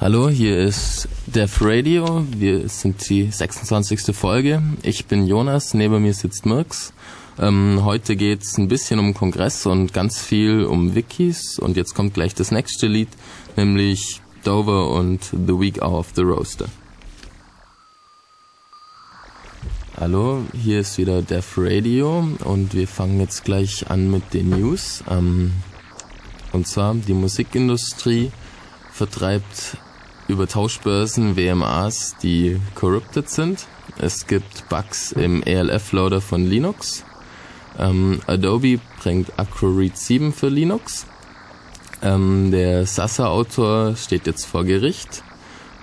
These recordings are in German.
Hallo, hier ist Def Radio. Wir sind die 26. Folge. Ich bin Jonas, neben mir sitzt Mirks. Ähm, heute geht's ein bisschen um Kongress und ganz viel um Wikis. Und jetzt kommt gleich das nächste Lied, nämlich Dover und The Week Hour of the Roaster. Hallo, hier ist wieder Def Radio und wir fangen jetzt gleich an mit den News. Ähm, und zwar die Musikindustrie vertreibt über Tauschbörsen WMAs, die corrupted sind. Es gibt Bugs im ELF-Loader von Linux. Ähm, Adobe bringt AcroRead 7 für Linux. Ähm, der Sasa-Autor steht jetzt vor Gericht.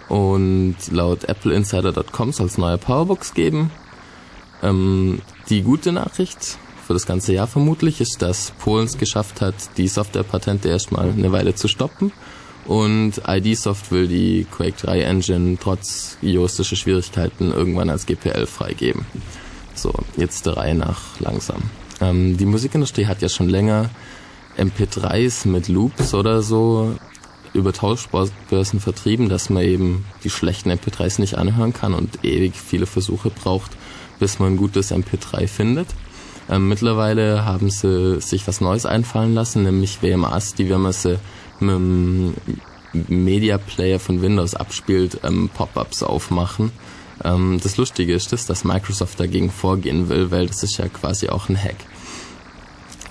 Und laut AppleInsider.com soll es neue Powerbox geben. Ähm, die gute Nachricht für das ganze Jahr vermutlich ist, dass Polen es geschafft hat, die Softwarepatente erstmal eine Weile zu stoppen und ID-Soft will die Quake 3 Engine trotz juristischer Schwierigkeiten irgendwann als GPL freigeben. So, jetzt der Reihe nach langsam. Ähm, die Musikindustrie hat ja schon länger MP3s mit Loops oder so über Tauschbörsen vertrieben, dass man eben die schlechten MP3s nicht anhören kann und ewig viele Versuche braucht, bis man ein gutes MP3 findet. Ähm, mittlerweile haben sie sich was Neues einfallen lassen, nämlich WMAs, die, wenn man sie mit dem Media Player von Windows abspielt, ähm, Pop-ups aufmachen. Ähm, das Lustige ist, das, dass Microsoft dagegen vorgehen will, weil das ist ja quasi auch ein Hack.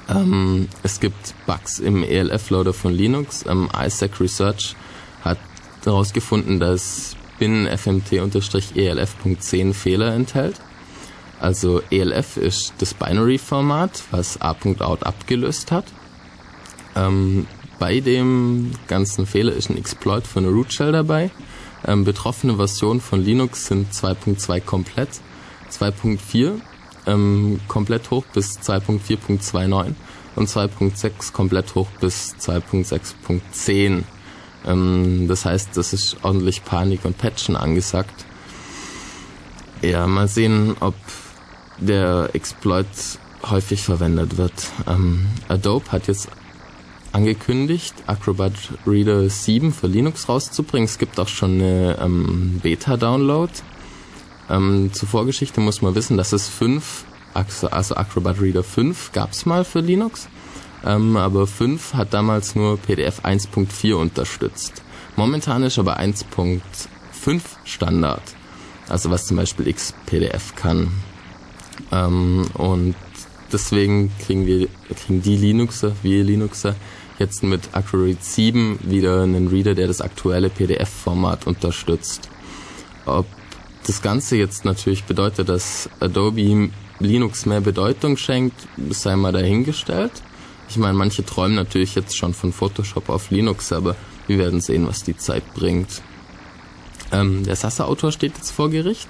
Ähm, es gibt Bugs im ELF-Loader von Linux. Ähm, ISAC Research hat herausgefunden, dass bin-fmt-elf.10 Fehler enthält. Also ELF ist das Binary-Format, was A.out abgelöst hat. Ähm, bei dem ganzen Fehler ist ein Exploit für eine Root Shell dabei. Ähm, betroffene Versionen von Linux sind 2.2 komplett, 2.4 ähm, komplett hoch bis 2.4.29 und 2.6 komplett hoch bis 2.6.10. Ähm, das heißt, das ist ordentlich Panik und Patchen angesagt. Ja, mal sehen, ob der Exploit häufig verwendet wird. Ähm, Adobe hat jetzt angekündigt, Acrobat Reader 7 für Linux rauszubringen. Es gibt auch schon eine ähm, Beta-Download. Ähm, zur Vorgeschichte muss man wissen, dass es fünf, also, also Acrobat Reader 5 gab es mal für Linux, ähm, aber 5 hat damals nur PDF 1.4 unterstützt. Momentan ist aber 1.5 Standard, also was zum Beispiel XPDF kann. Ähm, und deswegen kriegen wir kriegen die Linuxer, wir Linuxer, jetzt mit Acroread 7 wieder einen Reader, der das aktuelle PDF-Format unterstützt. Ob das Ganze jetzt natürlich bedeutet, dass Adobe Linux mehr Bedeutung schenkt, sei mal dahingestellt. Ich meine, manche träumen natürlich jetzt schon von Photoshop auf Linux, aber wir werden sehen, was die Zeit bringt. Ähm, der Sassa-Autor steht jetzt vor Gericht.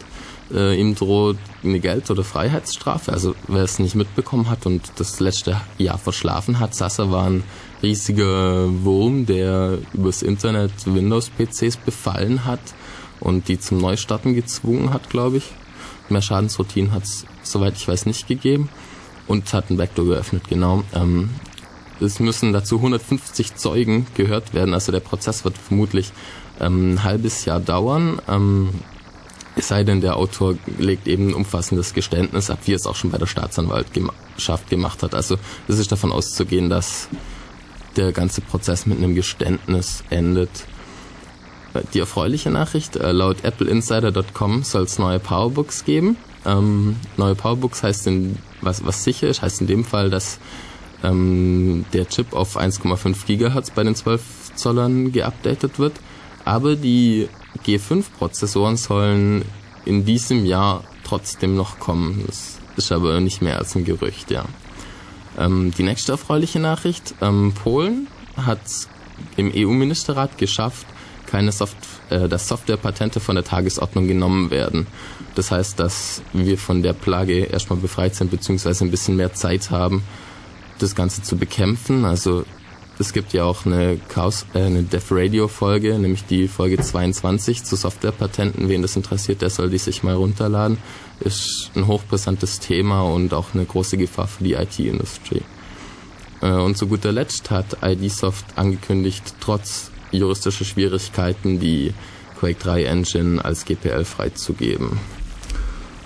Äh, ihm droht eine Geld- oder Freiheitsstrafe. Also wer es nicht mitbekommen hat und das letzte Jahr verschlafen hat, Sassa war ein riesiger Wurm, der übers Internet Windows-PCs befallen hat und die zum Neustarten gezwungen hat, glaube ich. Mehr Schadensroutinen hat es, soweit ich weiß, nicht gegeben und hat ein Backdoor geöffnet, genau. Ähm, es müssen dazu 150 Zeugen gehört werden, also der Prozess wird vermutlich ähm, ein halbes Jahr dauern. Ähm, es sei denn, der Autor legt eben ein umfassendes Geständnis ab, wie es auch schon bei der Staatsanwaltschaft gemacht hat. Also es ist davon auszugehen, dass der ganze Prozess mit einem Geständnis endet. Die erfreuliche Nachricht, äh, laut appleinsider.com soll es neue Powerbooks geben. Ähm, neue Powerbooks heißt, in, was, was sicher ist, heißt in dem Fall, dass ähm, der Chip auf 1,5 Gigahertz bei den 12 Zollern geupdatet wird. Aber die G5-Prozessoren sollen in diesem Jahr trotzdem noch kommen. Das ist aber nicht mehr als ein Gerücht, ja. Ähm, die nächste erfreuliche Nachricht. Ähm, Polen hat im EU-Ministerrat geschafft, keine Soft äh, dass Softwarepatente von der Tagesordnung genommen werden. Das heißt, dass wir von der Plage erstmal befreit sind, beziehungsweise ein bisschen mehr Zeit haben, das Ganze zu bekämpfen. Also es gibt ja auch eine, Chaos, äh, eine Dev Radio Folge, nämlich die Folge 22 zu Softwarepatenten. Wen das interessiert, der soll die sich mal runterladen. Ist ein hochbrisantes Thema und auch eine große Gefahr für die IT-Industrie. Äh, und zu guter Letzt hat ID Soft angekündigt, trotz juristische Schwierigkeiten, die Quake 3 Engine als GPL freizugeben.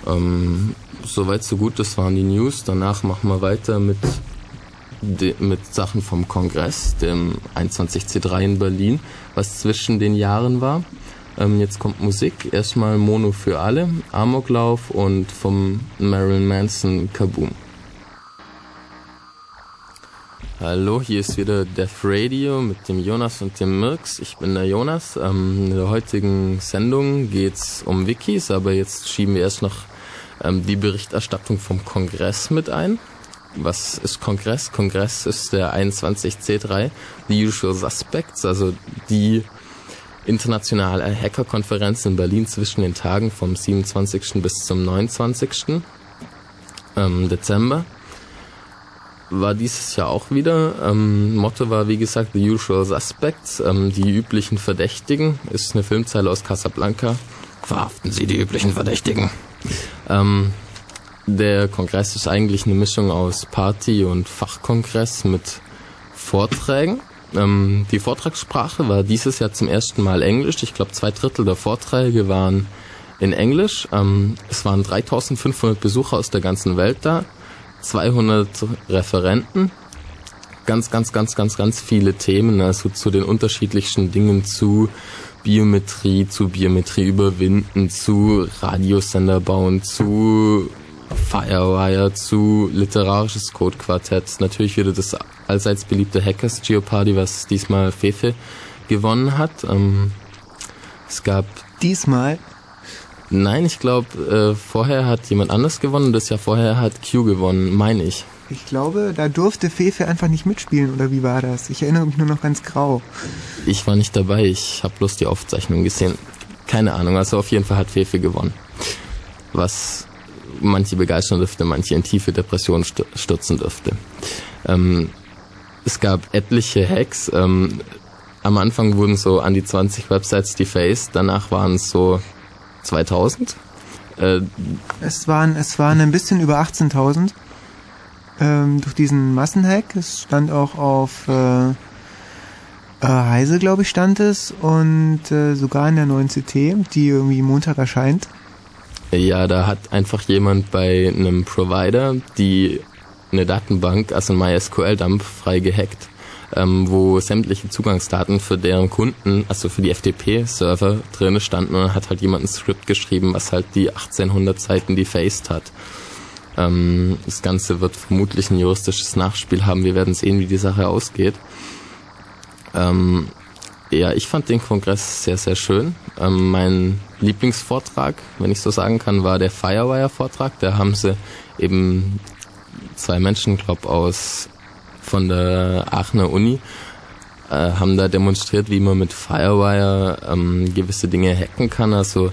Ähm, soweit so gut, das waren die News. Danach machen wir weiter mit, mit Sachen vom Kongress, dem 21C3 in Berlin, was zwischen den Jahren war. Ähm, jetzt kommt Musik, erstmal Mono für alle, Amoklauf und vom Marilyn Manson Kaboom. Hallo, hier ist wieder Death Radio mit dem Jonas und dem Mirks. Ich bin der Jonas. Ähm, in der heutigen Sendung geht's um Wikis, aber jetzt schieben wir erst noch ähm, die Berichterstattung vom Kongress mit ein. Was ist Kongress? Kongress ist der 21C3, The Usual Suspects, also die internationale Hackerkonferenz in Berlin zwischen den Tagen vom 27. bis zum 29. Ähm, Dezember war dieses Jahr auch wieder. Ähm, Motto war, wie gesagt, The Usual Suspects, ähm, die üblichen Verdächtigen. Ist eine Filmzeile aus Casablanca. Verhaften Sie die üblichen Verdächtigen. Ähm, der Kongress ist eigentlich eine Mischung aus Party und Fachkongress mit Vorträgen. Ähm, die Vortragssprache war dieses Jahr zum ersten Mal Englisch. Ich glaube, zwei Drittel der Vorträge waren in Englisch. Ähm, es waren 3500 Besucher aus der ganzen Welt da. 200 Referenten, ganz, ganz, ganz, ganz, ganz viele Themen, also zu den unterschiedlichsten Dingen zu Biometrie, zu Biometrie überwinden, zu Radiosender bauen, zu Firewire, zu literarisches Codequartett. Natürlich wieder das allseits beliebte Hackers Geopardy, was diesmal Fefe gewonnen hat. Ähm, es gab diesmal Nein, ich glaube, äh, vorher hat jemand anders gewonnen. Das Jahr vorher hat Q gewonnen, meine ich. Ich glaube, da durfte Fefe einfach nicht mitspielen, oder wie war das? Ich erinnere mich nur noch ganz grau. Ich war nicht dabei, ich habe bloß die Aufzeichnung gesehen. Keine Ahnung, also auf jeden Fall hat Fefe gewonnen. Was manche begeistern dürfte, manche in tiefe Depressionen stürzen dürfte. Ähm, es gab etliche Hacks. Ähm, am Anfang wurden so an die 20 Websites defaced, danach waren es so 2000? Äh, es, waren, es waren ein bisschen über 18.000 ähm, durch diesen Massenhack. Es stand auch auf äh, äh, Heise, glaube ich, stand es und äh, sogar in der neuen CT, die irgendwie Montag erscheint. Ja, da hat einfach jemand bei einem Provider die eine Datenbank, also ein MySQL-Dump, frei gehackt ähm, wo sämtliche Zugangsdaten für deren Kunden, also für die FTP-Server drin standen und hat halt jemand ein Skript geschrieben, was halt die 1800 Seiten defaced hat. Ähm, das Ganze wird vermutlich ein juristisches Nachspiel haben. Wir werden sehen, wie die Sache ausgeht. Ähm, ja, ich fand den Kongress sehr, sehr schön. Ähm, mein Lieblingsvortrag, wenn ich so sagen kann, war der Firewire-Vortrag. Da haben sie eben zwei Menschen, glaube aus von der Aachener Uni äh, haben da demonstriert, wie man mit Firewire ähm, gewisse Dinge hacken kann. Also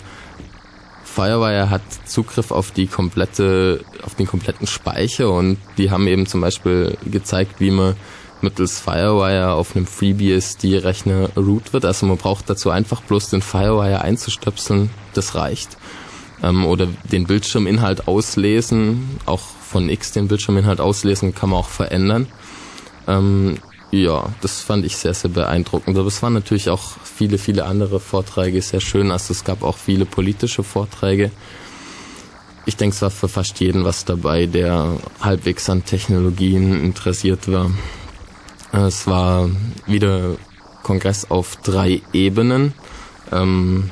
Firewire hat Zugriff auf die komplette, auf den kompletten Speicher und die haben eben zum Beispiel gezeigt, wie man mittels Firewire auf einem FreeBSD-Rechner root wird. Also man braucht dazu einfach bloß den Firewire einzustöpseln, das reicht. Ähm, oder den Bildschirminhalt auslesen, auch von X den Bildschirminhalt auslesen, kann man auch verändern. Ähm, ja, das fand ich sehr, sehr beeindruckend. Aber es waren natürlich auch viele, viele andere Vorträge sehr schön. Also es gab auch viele politische Vorträge. Ich denke, es war für fast jeden was dabei, der halbwegs an Technologien interessiert war. Es war wieder Kongress auf drei Ebenen. Ähm,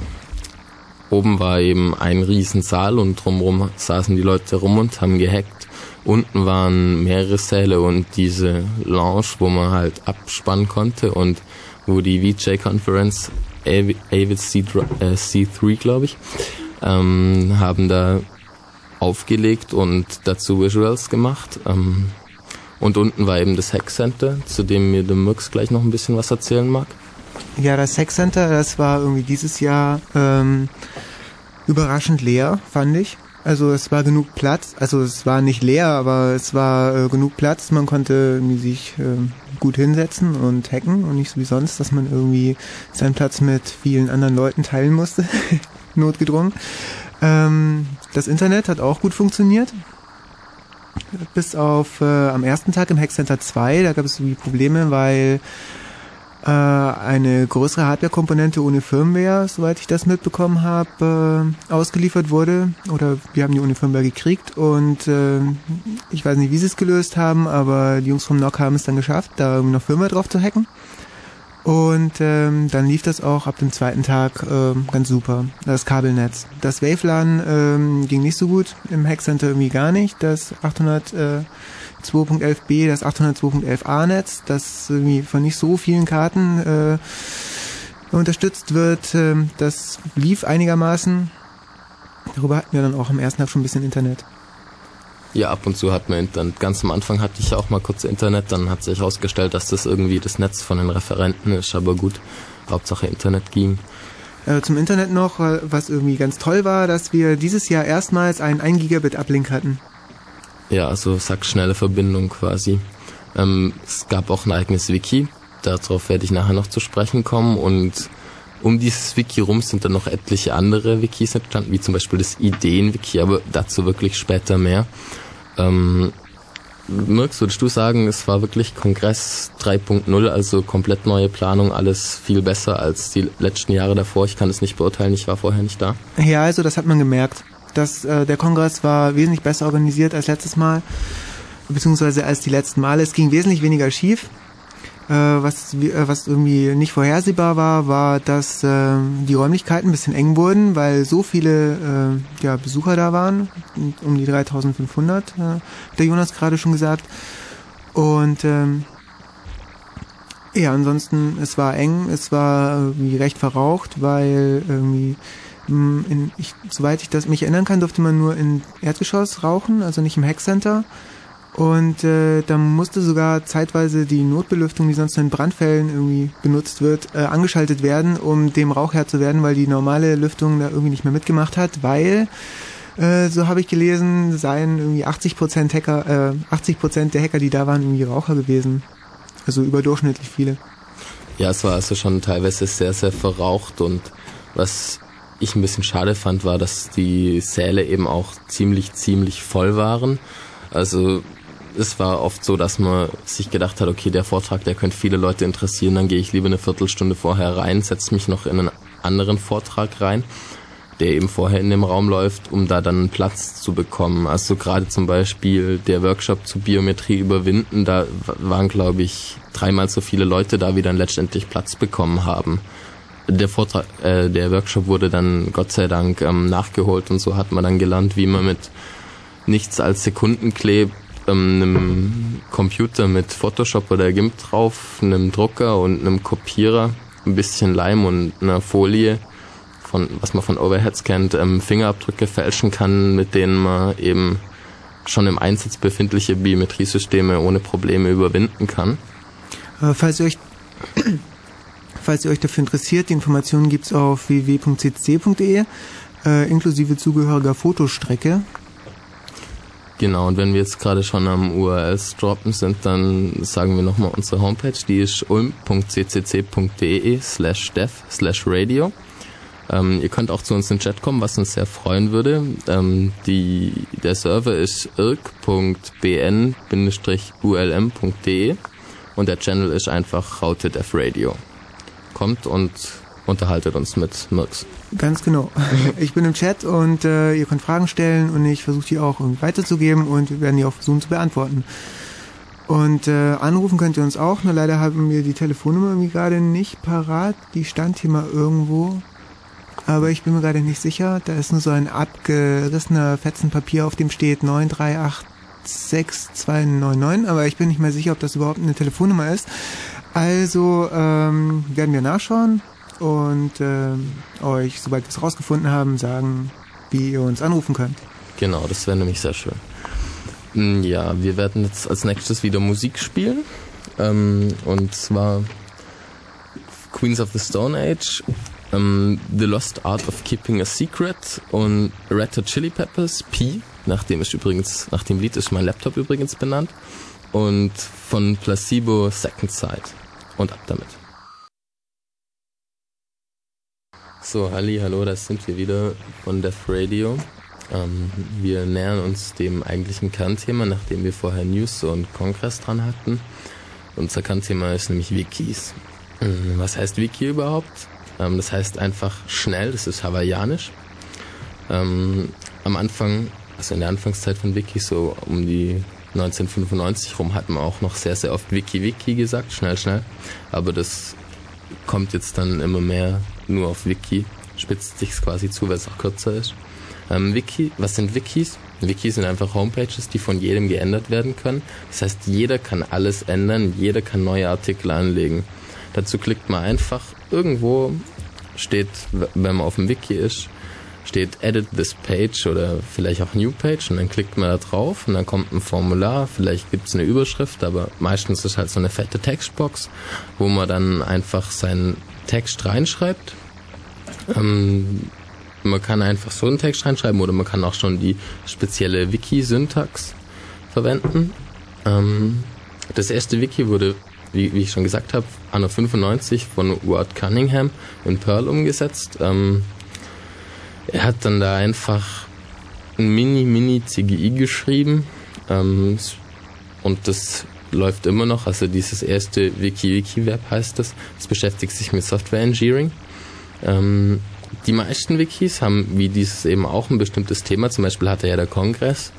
oben war eben ein Riesensaal und drumherum saßen die Leute rum und haben gehackt. Unten waren mehrere Säle und diese Lounge, wo man halt abspannen konnte und wo die VJ-Conference, Avid C3, äh, glaube ich, ähm, haben da aufgelegt und dazu Visuals gemacht. Ähm, und unten war eben das Hack Center, zu dem mir der Mux gleich noch ein bisschen was erzählen mag. Ja, das Hack Center, das war irgendwie dieses Jahr ähm, überraschend leer, fand ich. Also es war genug Platz, also es war nicht leer, aber es war äh, genug Platz. Man konnte sich äh, gut hinsetzen und hacken und nicht so wie sonst, dass man irgendwie seinen Platz mit vielen anderen Leuten teilen musste, notgedrungen. Ähm, das Internet hat auch gut funktioniert. Bis auf äh, am ersten Tag im Hackcenter 2, da gab es irgendwie Probleme, weil äh, eine größere Hardware-Komponente ohne Firmware, soweit ich das mitbekommen habe, äh, ausgeliefert wurde. Oder wir haben die ohne Firmware gekriegt und äh, ich weiß nicht, wie sie es gelöst haben, aber die Jungs vom NOC haben es dann geschafft, da irgendwie noch Firmware drauf zu hacken. Und ähm, dann lief das auch ab dem zweiten Tag ähm, ganz super, das Kabelnetz. Das WaveLAN ähm, ging nicht so gut, im Hackcenter irgendwie gar nicht. Das 802.11b, das 802.11a-Netz, das irgendwie von nicht so vielen Karten äh, unterstützt wird, äh, das lief einigermaßen. Darüber hatten wir dann auch im ersten Tag schon ein bisschen Internet. Ja, ab und zu hat man Internet. Ganz am Anfang hatte ich auch mal kurz Internet, dann hat sich herausgestellt, dass das irgendwie das Netz von den Referenten ist, aber gut, Hauptsache Internet ging. Äh, zum Internet noch, äh, was irgendwie ganz toll war, dass wir dieses Jahr erstmals einen 1 Gigabit Uplink hatten. Ja, also sackschnelle Verbindung quasi. Ähm, es gab auch ein eigenes Wiki, darauf werde ich nachher noch zu sprechen kommen und um dieses Wiki rum sind dann noch etliche andere Wikis entstanden, wie zum Beispiel das Ideen-Wiki, aber dazu wirklich später mehr. Ähm, Mirks, würdest du sagen, es war wirklich Kongress 3.0, also komplett neue Planung, alles viel besser als die letzten Jahre davor? Ich kann es nicht beurteilen, ich war vorher nicht da. Ja, also das hat man gemerkt. dass äh, der Kongress war wesentlich besser organisiert als letztes Mal, beziehungsweise als die letzten Male. Es ging wesentlich weniger schief. Äh, was, äh, was irgendwie nicht vorhersehbar war, war, dass äh, die Räumlichkeiten ein bisschen eng wurden, weil so viele ja, Besucher da waren, um die 3500, äh, hat der Jonas gerade schon gesagt. Und ähm, ja, ansonsten, es war eng, es war irgendwie recht verraucht, weil irgendwie, mh, in, ich, soweit ich das mich erinnern kann, durfte man nur in Erdgeschoss rauchen, also nicht im Hackcenter. Und äh, da musste sogar zeitweise die Notbelüftung, die sonst in Brandfällen irgendwie benutzt wird, äh, angeschaltet werden, um dem Rauch Herr zu werden, weil die normale Lüftung da irgendwie nicht mehr mitgemacht hat, weil äh, so habe ich gelesen, seien irgendwie 80 Prozent Hacker, äh, 80 Prozent der Hacker, die da waren, irgendwie Raucher gewesen. Also überdurchschnittlich viele. Ja, es war also schon teilweise sehr, sehr verraucht und was ich ein bisschen schade fand, war, dass die Säle eben auch ziemlich, ziemlich voll waren. Also es war oft so, dass man sich gedacht hat, okay, der Vortrag, der könnte viele Leute interessieren, dann gehe ich lieber eine Viertelstunde vorher rein, setze mich noch in einen anderen Vortrag rein, der eben vorher in dem Raum läuft, um da dann Platz zu bekommen. Also gerade zum Beispiel der Workshop zu Biometrie überwinden, da waren, glaube ich, dreimal so viele Leute da, wie dann letztendlich Platz bekommen haben. Der Vortrag, äh, der Workshop wurde dann Gott sei Dank ähm, nachgeholt und so hat man dann gelernt, wie man mit nichts als Sekundenclip ähm, einem Computer mit Photoshop oder GIMP drauf, einem Drucker und einem Kopierer, ein bisschen Leim und einer Folie, von, was man von Overheads kennt, ähm, Fingerabdrücke fälschen kann, mit denen man eben schon im Einsatz befindliche Biometriesysteme ohne Probleme überwinden kann. Äh, falls ihr euch falls ihr euch dafür interessiert, die Informationen gibt's auf www.cc.de äh, inklusive zugehöriger Fotostrecke. Genau, und wenn wir jetzt gerade schon am URLs droppen sind, dann sagen wir nochmal unsere Homepage, die ist ulm.ccc.de slash dev slash radio. Ähm, ihr könnt auch zu uns in den Chat kommen, was uns sehr freuen würde. Ähm, die, der Server ist irk.bn-ulm.de und der Channel ist einfach Raute Dev Radio. Kommt und unterhaltet uns mit Mirks. Ganz genau. Ich bin im Chat und äh, ihr könnt Fragen stellen und ich versuche die auch weiterzugeben und wir werden die auch versuchen zu beantworten. Und äh, anrufen könnt ihr uns auch, nur leider haben wir die Telefonnummer irgendwie gerade nicht parat. Die stand hier mal irgendwo. Aber ich bin mir gerade nicht sicher. Da ist nur so ein abgerissener Fetzen Papier, auf dem steht 9386299. Aber ich bin nicht mehr sicher, ob das überhaupt eine Telefonnummer ist. Also ähm, werden wir nachschauen und äh, euch, sobald wir es rausgefunden haben, sagen, wie ihr uns anrufen könnt. Genau, das wäre nämlich sehr schön. Mm, ja, wir werden jetzt als nächstes wieder Musik spielen. Ähm, und zwar Queens of the Stone Age, ähm, The Lost Art of Keeping a Secret und Red Hot Chili Peppers, P, nachdem ist übrigens, nach dem Lied ist mein Laptop übrigens benannt. Und von Placebo Second Sight. Und ab damit. So, Halli, hallo, da sind wir wieder von Death Radio. Ähm, wir nähern uns dem eigentlichen Kernthema, nachdem wir vorher News und Kongress dran hatten. Unser Kernthema ist nämlich Wikis. Hm, was heißt Wiki überhaupt? Ähm, das heißt einfach schnell, das ist hawaiianisch. Ähm, am Anfang, also in der Anfangszeit von Wiki, so um die 1995 rum, hat man auch noch sehr, sehr oft Wiki Wiki gesagt, schnell, schnell. Aber das kommt jetzt dann immer mehr nur auf Wiki, spitzt sich quasi zu, weil es auch kürzer ist. Ähm, Wiki, was sind Wikis? Wikis sind einfach Homepages, die von jedem geändert werden können. Das heißt, jeder kann alles ändern, jeder kann neue Artikel anlegen. Dazu klickt man einfach irgendwo, steht, wenn man auf dem Wiki ist, steht Edit this page oder vielleicht auch New Page und dann klickt man da drauf und dann kommt ein Formular, vielleicht gibt es eine Überschrift, aber meistens ist halt so eine fette Textbox, wo man dann einfach seinen Text reinschreibt. Ähm, man kann einfach so einen Text reinschreiben oder man kann auch schon die spezielle Wiki-Syntax verwenden. Ähm, das erste Wiki wurde, wie, wie ich schon gesagt habe, anno 95 von Ward Cunningham in Perl umgesetzt. Ähm, er hat dann da einfach ein Mini-Mini-CGI geschrieben ähm, und das läuft immer noch. Also dieses erste Wiki-Wiki-Web heißt das. Das beschäftigt sich mit Software Engineering. Ähm, die meisten Wikis haben wie dieses eben auch ein bestimmtes Thema. Zum Beispiel hatte ja der Kongress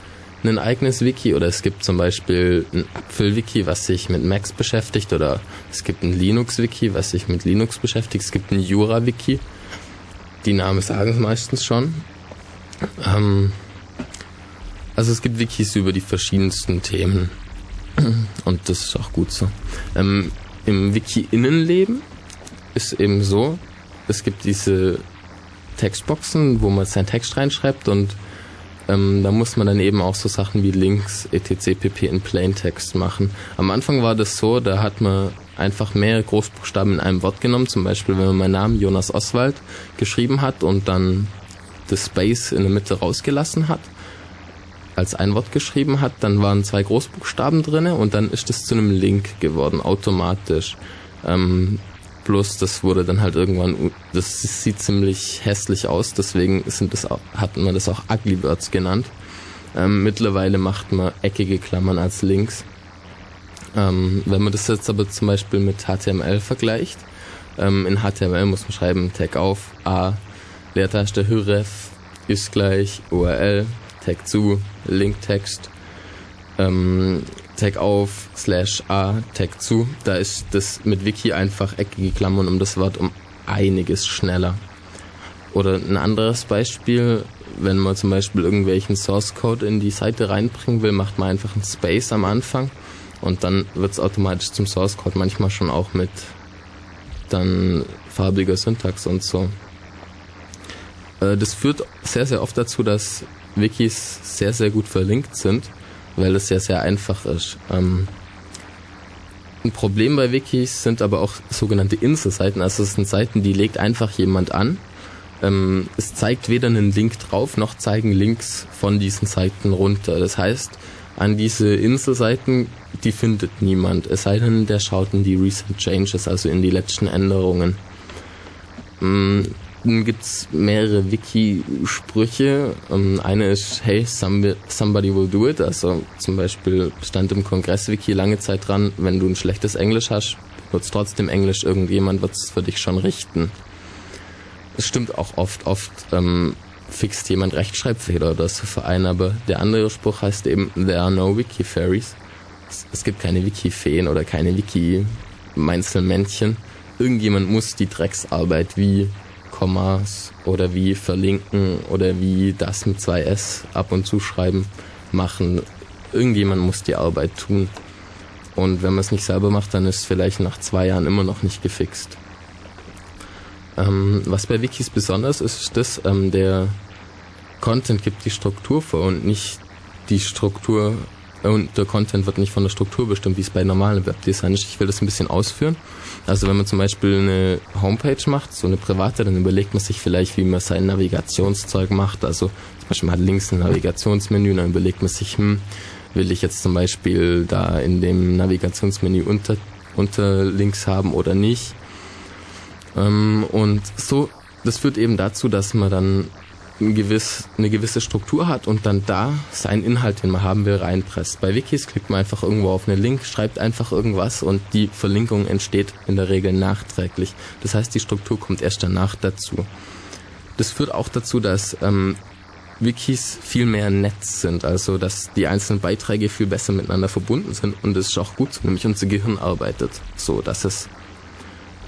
ein eigenes Wiki oder es gibt zum Beispiel ein Apfel-Wiki, was sich mit Macs beschäftigt oder es gibt ein Linux-Wiki, was sich mit Linux beschäftigt. Es gibt ein Jura-Wiki, die Namen sagen es meistens schon. Ähm, also es gibt Wikis über die verschiedensten Themen. Und das ist auch gut so. Ähm, Im Wiki-Innenleben ist eben so, es gibt diese Textboxen, wo man seinen Text reinschreibt und ähm, da muss man dann eben auch so Sachen wie Links, etc. pp. in Plaintext machen. Am Anfang war das so, da hat man einfach mehrere Großbuchstaben in einem Wort genommen. Zum Beispiel, wenn man meinen Namen Jonas Oswald geschrieben hat und dann das Space in der Mitte rausgelassen hat, als ein Wort geschrieben hat, dann waren zwei Großbuchstaben drinne und dann ist das zu einem Link geworden, automatisch. Ähm, bloß das wurde dann halt irgendwann, das sieht ziemlich hässlich aus, deswegen sind das hat man das auch Ugly Birds genannt. Ähm, mittlerweile macht man eckige Klammern als Links. Ähm, wenn man das jetzt aber zum Beispiel mit HTML vergleicht, ähm, in HTML muss man schreiben Tag auf, A, Leertaste Hyref ist gleich URL, Tag zu, Linktext, ähm, Tag auf, slash A, Tag zu. Da ist das mit Wiki einfach eckige Klammern um das Wort um einiges schneller. Oder ein anderes Beispiel, wenn man zum Beispiel irgendwelchen Source Code in die Seite reinbringen will, macht man einfach einen Space am Anfang und dann wird es automatisch zum Source Code, manchmal schon auch mit dann farbiger Syntax und so. Äh, das führt sehr, sehr oft dazu, dass Wikis sehr, sehr gut verlinkt sind, weil es sehr, sehr einfach ist. Ähm, ein Problem bei Wikis sind aber auch sogenannte Inselseiten. Also es sind Seiten, die legt einfach jemand an. Ähm, es zeigt weder einen Link drauf, noch zeigen Links von diesen Seiten runter. Das heißt, an diese Inselseiten, die findet niemand. Es sei denn, der schaut in die Recent Changes, also in die letzten Änderungen. Dann gibt's mehrere Wiki-Sprüche. Um, eine ist, hey, somebody will do it. Also zum Beispiel stand im Kongress-Wiki lange Zeit dran, wenn du ein schlechtes Englisch hast, wird's trotzdem Englisch, irgendjemand wird's für dich schon richten. Es stimmt auch oft, oft ähm, fixt jemand Rechtschreibfehler oder so für einen, aber der andere Spruch heißt eben, there are no Wiki-Fairies. Es, es, gibt keine Wiki-Feen oder keine Wiki-Meinzelmännchen. Irgendjemand muss die Drecksarbeit wie Kommas oder wie verlinken oder wie das mit zwei S ab und zu schreiben machen. Irgendjemand muss die Arbeit tun. Und wenn man es nicht selber macht, dann ist es vielleicht nach zwei Jahren immer noch nicht gefixt. Ähm, was bei Wikis besonders ist, ist das, ähm, der Content gibt die Struktur vor und nicht die Struktur und der Content wird nicht von der Struktur bestimmt, wie es bei normalen Webdesign ist. Ich will das ein bisschen ausführen. Also wenn man zum Beispiel eine Homepage macht, so eine private, dann überlegt man sich vielleicht, wie man sein Navigationszeug macht. Also zum Beispiel man hat links ein Navigationsmenü, dann überlegt man sich, hm, will ich jetzt zum Beispiel da in dem Navigationsmenü unter, unter Links haben oder nicht. Ähm, und so, das führt eben dazu, dass man dann ein gewiss, eine gewisse Struktur hat und dann da seinen Inhalt, den man haben will, reinpresst. Bei Wikis klickt man einfach irgendwo auf einen Link, schreibt einfach irgendwas und die Verlinkung entsteht in der Regel nachträglich. Das heißt, die Struktur kommt erst danach dazu. Das führt auch dazu, dass ähm, Wikis viel mehr Netz sind, also dass die einzelnen Beiträge viel besser miteinander verbunden sind und es ist auch gut, nämlich unser Gehirn arbeitet so, dass es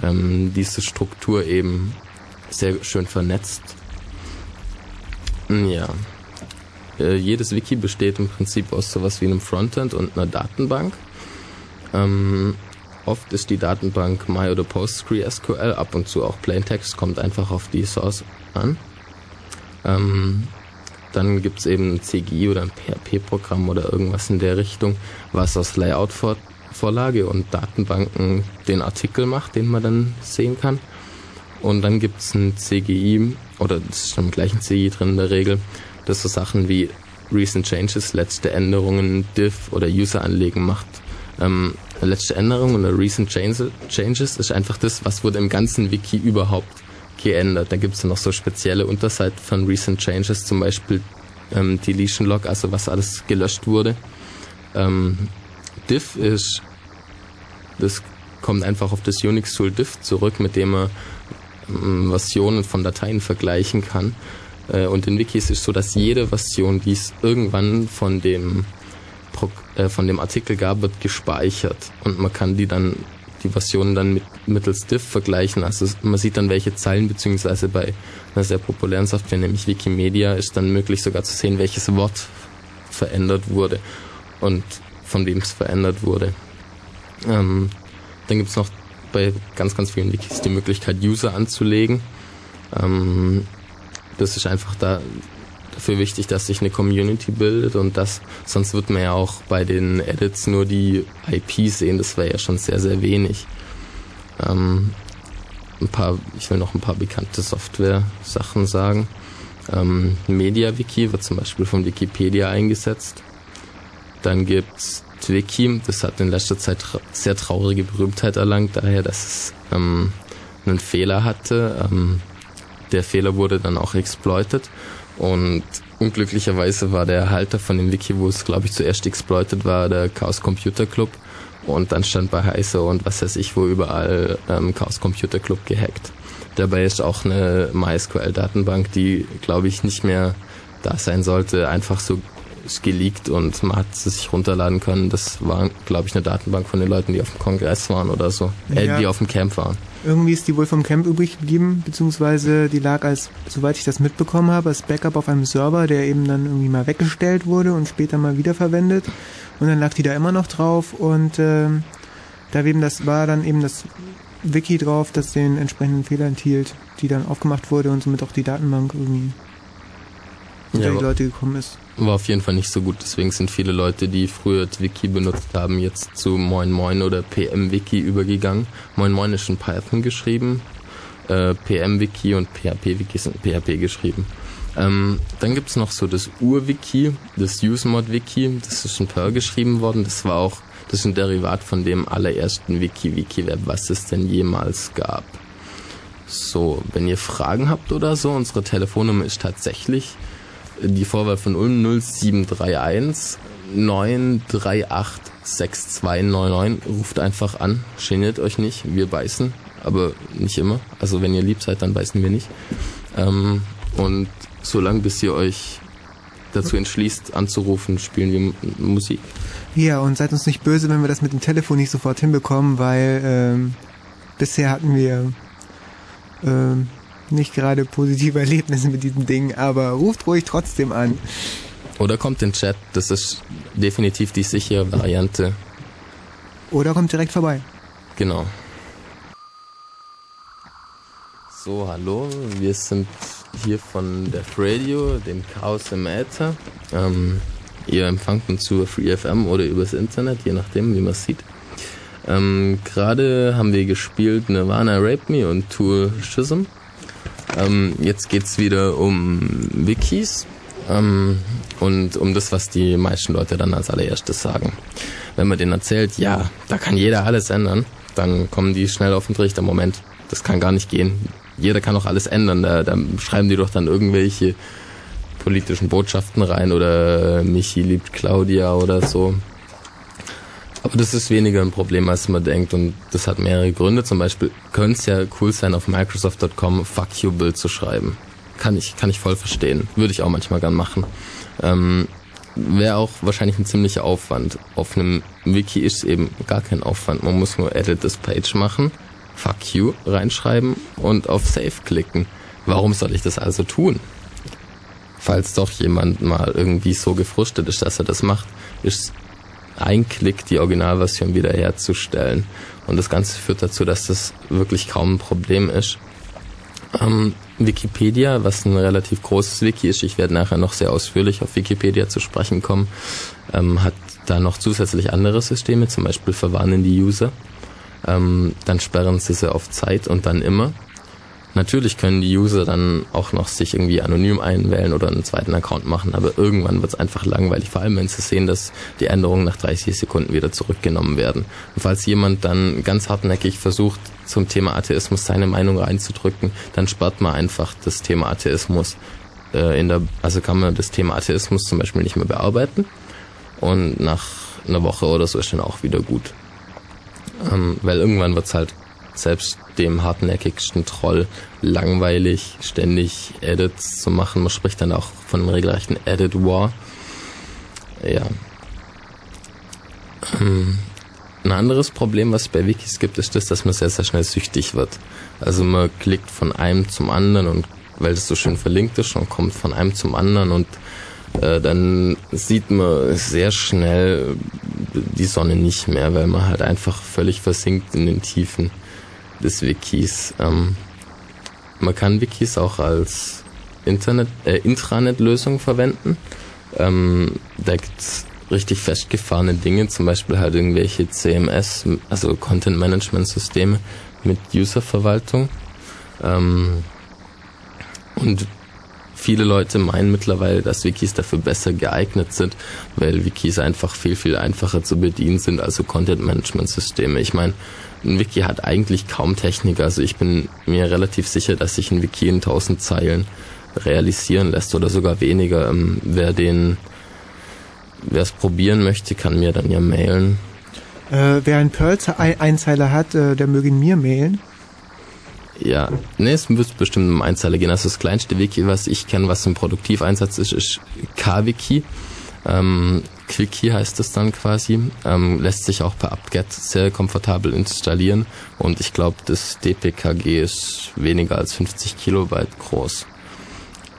ähm, diese Struktur eben sehr schön vernetzt ja. Äh, jedes Wiki besteht im Prinzip aus sowas wie einem Frontend und einer Datenbank. Ähm, oft ist die Datenbank My oder PostgreSQL, ab und zu auch Plaintext, kommt einfach auf die Source an. Ähm, dann gibt's eben ein CGI oder ein PHP-Programm oder irgendwas in der Richtung, was aus Layout-Vorlage und Datenbanken den Artikel macht, den man dann sehen kann. Und dann gibt's ein CGI, oder das ist im gleichen CGI drin in der Regel, das so Sachen wie Recent Changes, letzte Änderungen, Diff oder User anlegen macht. Ähm, letzte Änderung oder Recent Changes ist einfach das, was wurde im ganzen Wiki überhaupt geändert. Da gibt's dann noch so spezielle Unterseiten von Recent Changes, zum Beispiel ähm, Deletion Log, also was alles gelöscht wurde. Ähm, Diff ist, das kommt einfach auf das Unix-Tool Diff zurück, mit dem ähm, Versionen von Dateien vergleichen kann. Äh, und in Wikis ist so, dass jede Version, die es irgendwann von dem äh, von dem Artikel gab, wird gespeichert und man kann die dann die Versionen dann mit mittels diff vergleichen. Also man sieht dann welche Zeilen beziehungsweise bei einer sehr populären Software, nämlich Wikimedia, ist dann möglich sogar zu sehen, welches Wort verändert wurde und von wem es verändert wurde. Ähm, dann gibt's noch bei ganz, ganz vielen Wikis die Möglichkeit, User anzulegen. Ähm, das ist einfach da dafür wichtig, dass sich eine Community bildet und das, sonst wird man ja auch bei den Edits nur die IP sehen, das wäre ja schon sehr, sehr wenig. Ähm, ein paar, ich will noch ein paar bekannte Software-Sachen sagen. Ähm, MediaWiki wird zum Beispiel von Wikipedia eingesetzt. Dann gibt's Wiki, das hat in letzter Zeit sehr traurige Berühmtheit erlangt, daher, dass es ähm, einen Fehler hatte. Ähm, der Fehler wurde dann auch exploited und unglücklicherweise war der Halter von dem Wiki, wo es glaube ich zuerst exploited war, der Chaos Computer Club und dann stand bei Heise und was weiß ich wo überall ähm, Chaos Computer Club gehackt. Dabei ist auch eine MySQL-Datenbank, die glaube ich nicht mehr da sein sollte, einfach so ist geleakt und man hat es sich runterladen können. Das war, glaube ich, eine Datenbank von den Leuten, die auf dem Kongress waren oder so. Äh, ja. die auf dem Camp waren. Irgendwie ist die wohl vom Camp übrig geblieben, beziehungsweise die lag als, soweit ich das mitbekommen habe, als Backup auf einem Server, der eben dann irgendwie mal weggestellt wurde und später mal wiederverwendet. Und dann lag die da immer noch drauf und äh, da eben das war dann eben das Wiki drauf, das den entsprechenden Fehler enthielt, die dann aufgemacht wurde und somit auch die Datenbank irgendwie ja, die Leute gekommen ist. War auf jeden Fall nicht so gut, deswegen sind viele Leute, die früher Wiki benutzt haben, jetzt zu Moin Moin oder PM Wiki übergegangen. Moin Moin ist in Python geschrieben, äh, PM Wiki und PHP Wiki sind PHP geschrieben. Ähm, dann gibt's noch so das Ur-Wiki, das UseMod-Wiki, das ist in Perl geschrieben worden. Das war auch, das ist ein Derivat von dem allerersten Wiki-Wiki-Web, was es denn jemals gab. So, wenn ihr Fragen habt oder so, unsere Telefonnummer ist tatsächlich die Vorwahl von Ulm 0731 938 6299. Ruft einfach an, geniert euch nicht, wir beißen, aber nicht immer. Also wenn ihr lieb seid, dann beißen wir nicht. Ähm, und solange bis ihr euch dazu entschließt, anzurufen, spielen wir Musik. Ja, und seid uns nicht böse, wenn wir das mit dem Telefon nicht sofort hinbekommen, weil ähm, bisher hatten wir ähm, nicht gerade positive Erlebnisse mit diesem Ding, aber ruft ruhig trotzdem an. Oder kommt in Chat, das ist definitiv die sichere Variante. Oder kommt direkt vorbei. Genau. So, hallo, wir sind hier von Def Radio, dem Chaos im Äther. Ähm, ihr empfangt uns über FreeFM oder übers Internet, je nachdem, wie man es sieht. Ähm, Gerade haben wir gespielt Nirvana Rape Me und Tour Schism. Ähm, jetzt geht's wieder um Wikis ähm, und um das, was die meisten Leute dann als allererstes sagen. Wenn man denen erzählt, ja, da kann jeder alles ändern, dann kommen die schnell auf den Trichter. Moment, das kann gar nicht gehen. jeder kann auch alles ändern. Da, da schreiben die doch dann irgendwelche politischen Botschaften rein oder Michi liebt Claudia oder so. Aber das ist weniger ein Problem, als man denkt und das hat mehrere Gründe. Zum Beispiel könnte es ja cool sein, auf Microsoft.com Fuck you Bild zu schreiben. Kann ich, kann ich voll verstehen. Würde ich auch manchmal gern machen. Ähm, Wäre auch wahrscheinlich ein ziemlicher Aufwand. Auf einem Wiki ist eben gar kein Aufwand. Man muss nur Edit this Page machen, Fuck you reinschreiben und auf Save klicken. Warum soll ich das also tun? Falls doch jemand mal irgendwie so gefrustet ist, dass er das macht, ist ein Klick die Originalversion wiederherzustellen. Und das Ganze führt dazu, dass das wirklich kaum ein Problem ist. Ähm, Wikipedia, was ein relativ großes Wiki ist, ich werde nachher noch sehr ausführlich auf Wikipedia zu sprechen kommen, ähm, hat da noch zusätzlich andere Systeme, zum Beispiel verwarnen die User. Ähm, dann sperren sie sie auf Zeit und dann immer. Natürlich können die User dann auch noch sich irgendwie anonym einwählen oder einen zweiten Account machen, aber irgendwann wird es einfach langweilig, vor allem wenn sie sehen, dass die Änderungen nach 30 Sekunden wieder zurückgenommen werden. Und falls jemand dann ganz hartnäckig versucht, zum Thema Atheismus seine Meinung reinzudrücken, dann spart man einfach das Thema Atheismus. Äh, in der, also kann man das Thema Atheismus zum Beispiel nicht mehr bearbeiten und nach einer Woche oder so ist dann auch wieder gut. Ähm, weil irgendwann wird es halt selbst dem hartnäckigsten Troll langweilig, ständig Edits zu machen. Man spricht dann auch von einem regelrechten Edit War. Ja. Ähm, ein anderes Problem, was es bei Wikis gibt, ist das, dass man sehr, sehr schnell süchtig wird. Also man klickt von einem zum anderen und weil es so schön verlinkt ist und kommt von einem zum anderen und äh, dann sieht man sehr schnell die Sonne nicht mehr, weil man halt einfach völlig versinkt in den Tiefen des Wikis. Ähm, man kann Wikis auch als Internet, äh, Intranet-Lösung verwenden. Ähm, da gibt's richtig festgefahrene Dinge, zum Beispiel halt irgendwelche CMS, also Content Management Systeme mit Userverwaltung. Ähm, und viele Leute meinen mittlerweile, dass Wikis dafür besser geeignet sind, weil Wikis einfach viel, viel einfacher zu bedienen sind, also Content Management Systeme. Ich meine, ein Wiki hat eigentlich kaum Technik. Also ich bin mir relativ sicher, dass sich ein Wiki in 1000 Zeilen realisieren lässt oder sogar weniger. Ähm, wer den, wer es probieren möchte, kann mir dann ja mailen. Äh, wer einen Perl-Einzeiler hat, äh, der möge ihn mir mailen. Ja, nee, es wird bestimmt um Einzeiler gehen. Also das kleinste Wiki, was ich kenne, was im Produktiveinsatz ist, ist KWiki. Ähm, Quickie heißt es dann quasi. Ähm, lässt sich auch per apt-get sehr komfortabel installieren und ich glaube, das DPKG ist weniger als 50 Kilobyte groß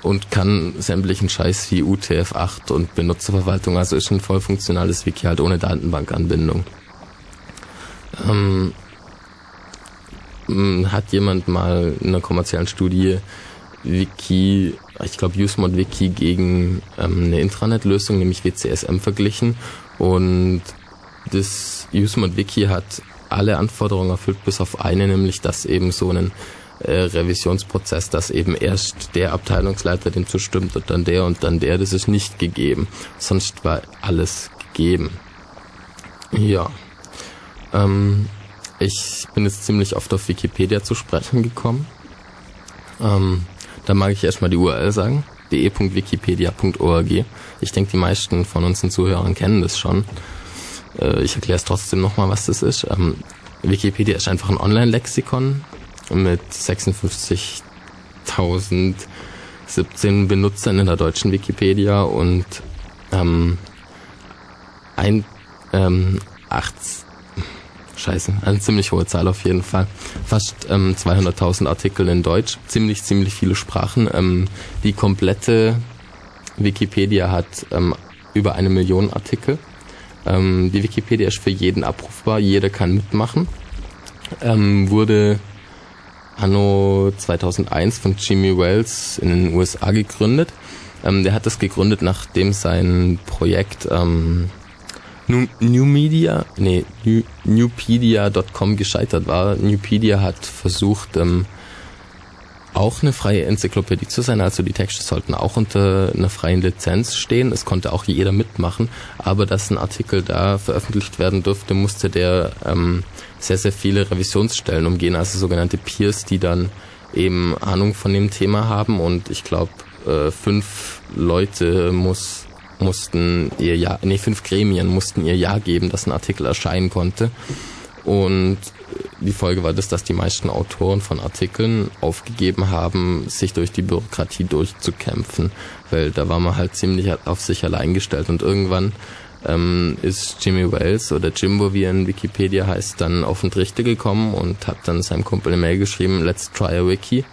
und kann sämtlichen Scheiß wie UTF-8 und Benutzerverwaltung, also ist ein voll funktionales Wiki halt ohne Datenbankanbindung. Ähm, hat jemand mal in einer kommerziellen Studie Wiki, ich glaube UseMod Wiki gegen ähm, eine Intranet-Lösung, nämlich WCSM verglichen. Und das UseMod Wiki hat alle Anforderungen erfüllt, bis auf eine, nämlich dass eben so einen äh, Revisionsprozess, dass eben erst der Abteilungsleiter dem zustimmt und dann der und dann der, das ist nicht gegeben. Sonst war alles gegeben. Ja. Ähm, ich bin jetzt ziemlich oft auf Wikipedia zu sprechen gekommen. Ähm, da mag ich erstmal die URL sagen, de.wikipedia.org. Ich denke, die meisten von unseren Zuhörern kennen das schon. Äh, ich erkläre es trotzdem nochmal, was das ist. Ähm, Wikipedia ist einfach ein Online-Lexikon mit 56.017 Benutzern in der deutschen Wikipedia und ähm, ein, ähm, 80, Scheiße, eine ziemlich hohe Zahl auf jeden Fall. Fast ähm, 200.000 Artikel in Deutsch, ziemlich, ziemlich viele Sprachen. Ähm, die komplette Wikipedia hat ähm, über eine Million Artikel. Ähm, die Wikipedia ist für jeden abrufbar, jeder kann mitmachen. Ähm, wurde anno 2001 von Jimmy Wells in den USA gegründet. Ähm, der hat das gegründet, nachdem sein Projekt ähm, New, New Media, nee, New, Newpedia.com gescheitert war. Newpedia hat versucht, ähm, auch eine freie Enzyklopädie zu sein, also die Texte sollten auch unter einer freien Lizenz stehen. Es konnte auch jeder mitmachen, aber dass ein Artikel da veröffentlicht werden durfte, musste der ähm, sehr, sehr viele Revisionsstellen umgehen, also sogenannte Peers, die dann eben Ahnung von dem Thema haben und ich glaube, äh, fünf Leute muss, mussten ihr Ja, nee, fünf Gremien mussten ihr Ja geben, dass ein Artikel erscheinen konnte. Und die Folge war das, dass die meisten Autoren von Artikeln aufgegeben haben, sich durch die Bürokratie durchzukämpfen, weil da war man halt ziemlich auf sich allein gestellt und irgendwann ähm, ist Jimmy Wells oder Jimbo, wie er in Wikipedia heißt, dann auf den Trichter gekommen und hat dann seinem Kumpel eine Mail geschrieben, let's try a wiki.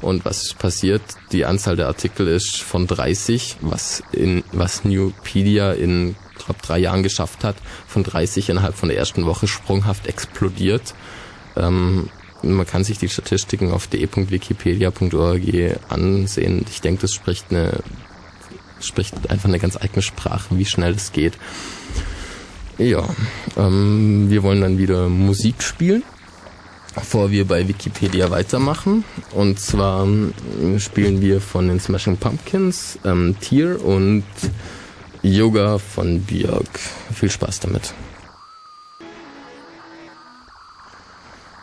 Und was ist passiert? Die Anzahl der Artikel ist von 30, was in was Newpedia in glaube drei Jahren geschafft hat, von 30 innerhalb von der ersten Woche sprunghaft explodiert. Ähm, man kann sich die Statistiken auf de.wikipedia.org ansehen. Ich denke, das spricht eine spricht einfach eine ganz eigene Sprache, wie schnell es geht. Ja, ähm, wir wollen dann wieder Musik spielen, bevor wir bei Wikipedia weitermachen. Und zwar ähm, spielen wir von den Smashing Pumpkins ähm, Tier und Yoga von Björk. Viel Spaß damit.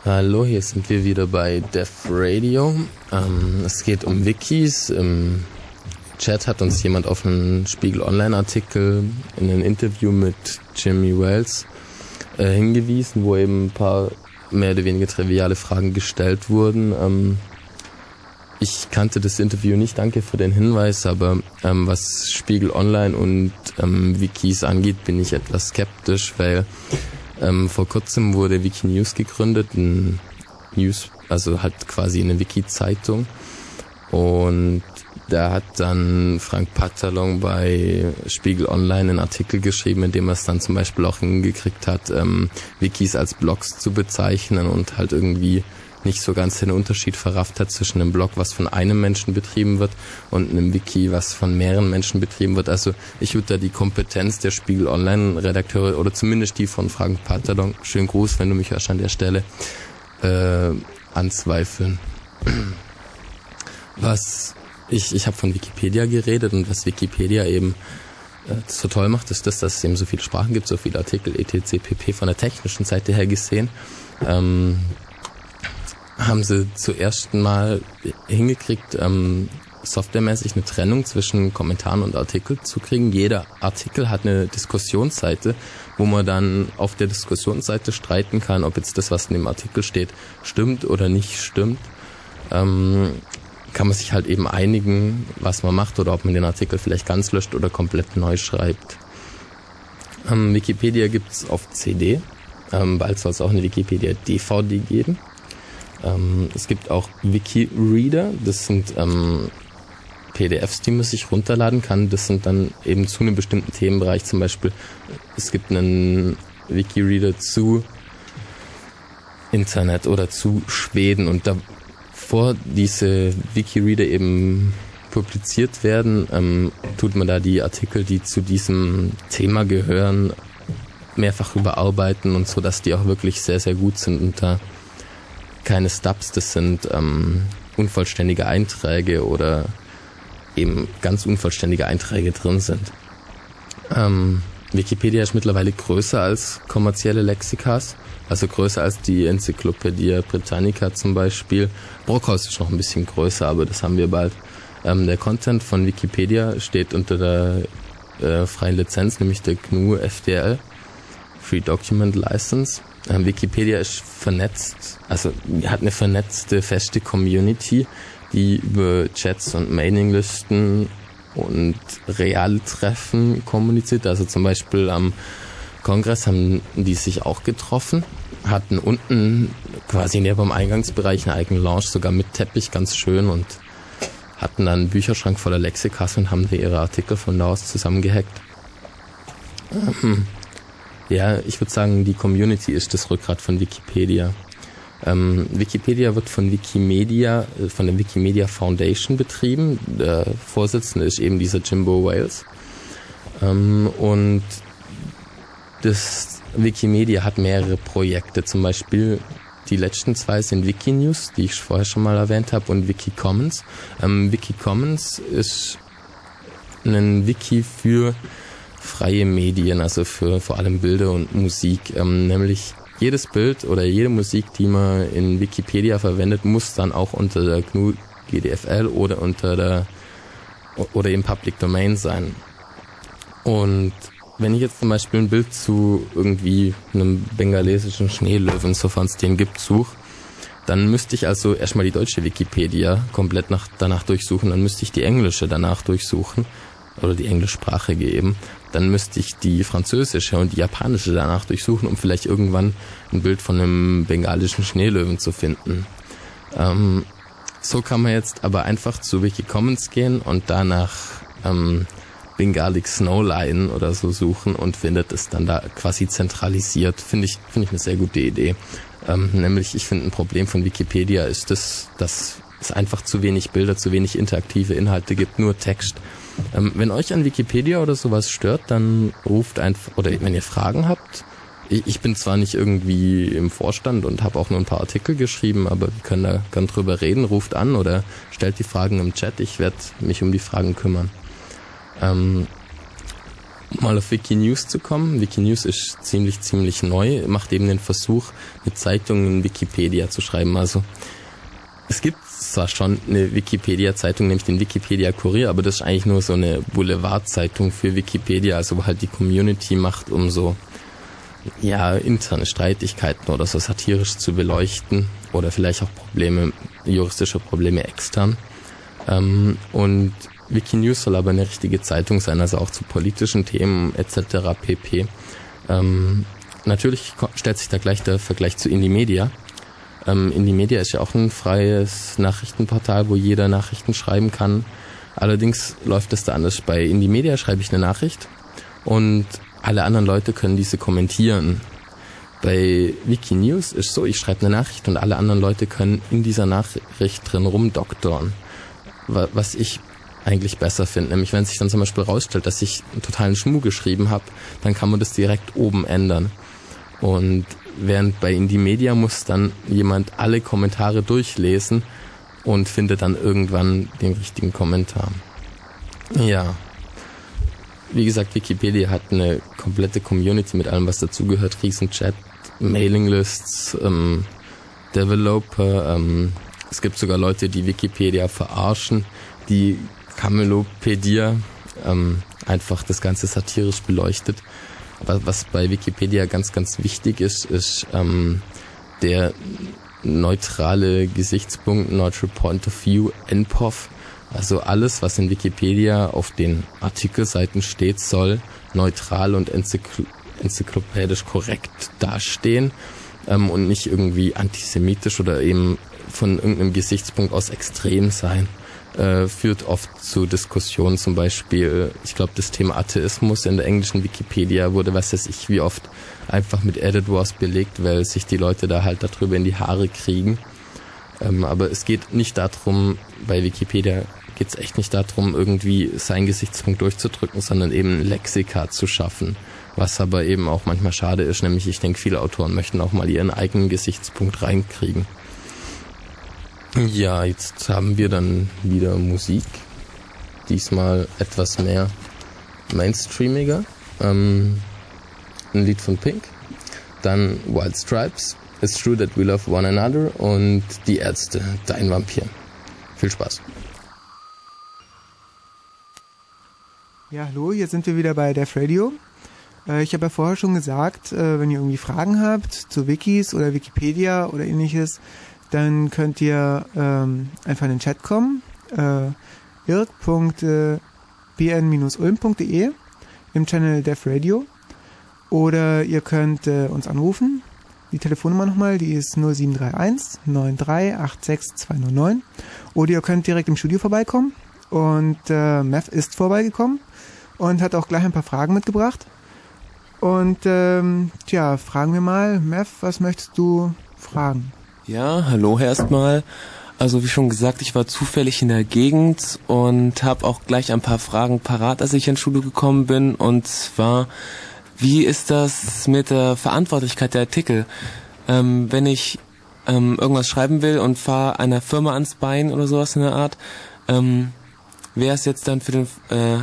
Hallo, hier sind wir wieder bei Def Radio. Ähm, es geht um Wikis. Im Chat hat uns jemand auf einen Spiegel Online-Artikel in einem Interview mit Jimmy Wells äh, hingewiesen, wo eben ein paar mehr oder weniger triviale Fragen gestellt wurden. Ähm, ich kannte das Interview nicht, danke für den Hinweis, aber ähm, was Spiegel Online und ähm, Wikis angeht, bin ich etwas skeptisch, weil ähm, vor kurzem wurde Wikinews gegründet, ein News, also halt quasi eine Wiki-Zeitung. Und da hat dann Frank Patalon bei Spiegel Online einen Artikel geschrieben, in dem er es dann zum Beispiel auch hingekriegt hat, ähm, Wikis als Blogs zu bezeichnen und halt irgendwie nicht so ganz den Unterschied verrafft hat zwischen einem Blog, was von einem Menschen betrieben wird, und einem Wiki, was von mehreren Menschen betrieben wird. Also ich würde da die Kompetenz der Spiegel Online-Redakteure oder zumindest die von Frank Patalon, schönen Gruß, wenn du mich hörst an der Stelle, äh, anzweifeln. Was ich, ich habe von Wikipedia geredet und was Wikipedia eben äh, so toll macht, ist das, dass es eben so viele Sprachen gibt, so viele Artikel, etc. pp. von der technischen Seite her gesehen. Ähm, haben sie zuerst mal hingekriegt, ähm, softwaremäßig eine Trennung zwischen Kommentaren und Artikel zu kriegen. Jeder Artikel hat eine Diskussionsseite, wo man dann auf der Diskussionsseite streiten kann, ob jetzt das, was in dem Artikel steht, stimmt oder nicht stimmt. Ähm, kann man sich halt eben einigen, was man macht oder ob man den Artikel vielleicht ganz löscht oder komplett neu schreibt. Ähm, Wikipedia gibt's auf CD, ähm, bald soll es auch eine Wikipedia DVD geben. Ähm, es gibt auch Wikireader, das sind ähm, PDFs, die man sich runterladen kann. Das sind dann eben zu einem bestimmten Themenbereich. Zum Beispiel, es gibt einen Wikireader zu Internet oder zu Schweden und da bevor diese Wikireader eben publiziert werden, ähm, tut man da die Artikel, die zu diesem Thema gehören, mehrfach überarbeiten und so, dass die auch wirklich sehr, sehr gut sind und da keine Stubs, das sind ähm, unvollständige Einträge oder eben ganz unvollständige Einträge drin sind. Ähm, Wikipedia ist mittlerweile größer als kommerzielle Lexikas. Also größer als die Enzyklopädie Britannica zum Beispiel. Brockhaus ist noch ein bisschen größer, aber das haben wir bald. Ähm, der Content von Wikipedia steht unter der äh, freien Lizenz, nämlich der GNU FDL, Free Document License. Ähm, Wikipedia ist vernetzt, also hat eine vernetzte, feste Community, die über Chats und Mailinglisten und reale Treffen kommuniziert. Also zum Beispiel am Kongress haben die sich auch getroffen, hatten unten quasi neben dem Eingangsbereich einen eigenen Lounge, sogar mit Teppich, ganz schön und hatten dann einen Bücherschrank voller Lexikas und haben da ihre Artikel von da aus zusammengehackt. Ja, ich würde sagen, die Community ist das Rückgrat von Wikipedia. Ähm, Wikipedia wird von Wikimedia, äh, von der Wikimedia Foundation betrieben. Der Vorsitzende ist eben dieser Jimbo Wales. Ähm, und das Wikimedia hat mehrere Projekte, zum Beispiel die letzten zwei sind Wikinews, die ich vorher schon mal erwähnt habe, und Wikicommons. Ähm, Wikicommons ist ein Wiki für freie Medien, also für vor allem Bilder und Musik. Ähm, nämlich jedes Bild oder jede Musik, die man in Wikipedia verwendet, muss dann auch unter der GNU GDFL oder unter der oder im Public Domain sein. Und wenn ich jetzt zum Beispiel ein Bild zu irgendwie einem bengalesischen Schneelöwen, sofern es den gibt, suche, dann müsste ich also erstmal die deutsche Wikipedia komplett nach, danach durchsuchen, dann müsste ich die englische danach durchsuchen oder die englischsprachige eben. Dann müsste ich die französische und die japanische danach durchsuchen, um vielleicht irgendwann ein Bild von einem bengalischen Schneelöwen zu finden. Ähm, so kann man jetzt aber einfach zu Wikicommons gehen und danach ähm, Bengalic Snowline oder so suchen und findet es dann da quasi zentralisiert. Finde ich, finde ich eine sehr gute Idee. Ähm, nämlich, ich finde ein Problem von Wikipedia ist das, dass es einfach zu wenig Bilder, zu wenig interaktive Inhalte gibt, nur Text. Ähm, wenn euch an Wikipedia oder sowas stört, dann ruft einfach, oder wenn ihr Fragen habt, ich, ich bin zwar nicht irgendwie im Vorstand und habe auch nur ein paar Artikel geschrieben, aber wir können da gern drüber reden, ruft an oder stellt die Fragen im Chat, ich werde mich um die Fragen kümmern. Ähm, mal auf Wikinews zu kommen. Wikinews ist ziemlich, ziemlich neu, macht eben den Versuch, mit Zeitungen in Wikipedia zu schreiben. Also es gibt zwar schon eine Wikipedia-Zeitung, nämlich den Wikipedia Kurier, aber das ist eigentlich nur so eine Boulevard-Zeitung für Wikipedia, also wo halt die Community macht, um so ja interne Streitigkeiten oder so satirisch zu beleuchten oder vielleicht auch Probleme, juristische Probleme extern. Ähm, und Wikinews soll aber eine richtige Zeitung sein, also auch zu politischen Themen etc. pp. Ähm, natürlich stellt sich da gleich der Vergleich zu Indie Media. Ähm, Indie Media ist ja auch ein freies Nachrichtenportal, wo jeder Nachrichten schreiben kann. Allerdings läuft es da anders. Bei Indie Media schreibe ich eine Nachricht und alle anderen Leute können diese kommentieren. Bei Wikinews ist so, ich schreibe eine Nachricht und alle anderen Leute können in dieser Nachricht drin rumdoktoren. Was ich eigentlich besser finde. Nämlich wenn sich dann zum Beispiel rausstellt, dass ich einen totalen Schmuh geschrieben habe, dann kann man das direkt oben ändern. Und während bei Indie Media muss dann jemand alle Kommentare durchlesen und findet dann irgendwann den richtigen Kommentar. Ja. Wie gesagt, Wikipedia hat eine komplette Community mit allem, was dazugehört. Riesenchat, Mailinglists, ähm, Developer. Ähm, es gibt sogar Leute, die Wikipedia verarschen, die Camelopedia ähm, einfach das Ganze satirisch beleuchtet. Was, was bei Wikipedia ganz, ganz wichtig ist, ist ähm, der neutrale Gesichtspunkt, Neutral Point of View, NPOV. Also alles, was in Wikipedia auf den Artikelseiten steht, soll neutral und enzykl enzyklopädisch korrekt dastehen ähm, und nicht irgendwie antisemitisch oder eben von irgendeinem Gesichtspunkt aus extrem sein äh, führt oft zu Diskussionen, zum Beispiel, ich glaube, das Thema Atheismus in der englischen Wikipedia wurde, was weiß ich, wie oft einfach mit Edit Wars belegt, weil sich die Leute da halt darüber in die Haare kriegen. Ähm, aber es geht nicht darum, bei Wikipedia geht es echt nicht darum, irgendwie seinen Gesichtspunkt durchzudrücken, sondern eben Lexika zu schaffen. Was aber eben auch manchmal schade ist, nämlich ich denke, viele Autoren möchten auch mal ihren eigenen Gesichtspunkt reinkriegen. Ja, jetzt haben wir dann wieder Musik. Diesmal etwas mehr mainstreamiger. Ähm, ein Lied von Pink. Dann Wild Stripes. It's True That We Love One Another. Und Die Ärzte, Dein Vampir. Viel Spaß. Ja, hallo, hier sind wir wieder bei Def Radio. Äh, ich habe ja vorher schon gesagt, äh, wenn ihr irgendwie Fragen habt zu Wikis oder Wikipedia oder ähnliches, dann könnt ihr ähm, einfach in den Chat kommen. Äh, irk.bn-ulm.de im Channel Def Radio. Oder ihr könnt äh, uns anrufen. Die Telefonnummer nochmal, die ist 0731 93 209. Oder ihr könnt direkt im Studio vorbeikommen. Und äh, Mev ist vorbeigekommen und hat auch gleich ein paar Fragen mitgebracht. Und ähm, tja, fragen wir mal, Mev, was möchtest du fragen? Ja, hallo erstmal. Also wie schon gesagt, ich war zufällig in der Gegend und habe auch gleich ein paar Fragen parat, als ich in Schule gekommen bin. Und zwar, wie ist das mit der Verantwortlichkeit der Artikel? Ähm, wenn ich ähm, irgendwas schreiben will und fahre einer Firma ans Bein oder sowas in der Art, ähm, wer ist jetzt dann für den äh,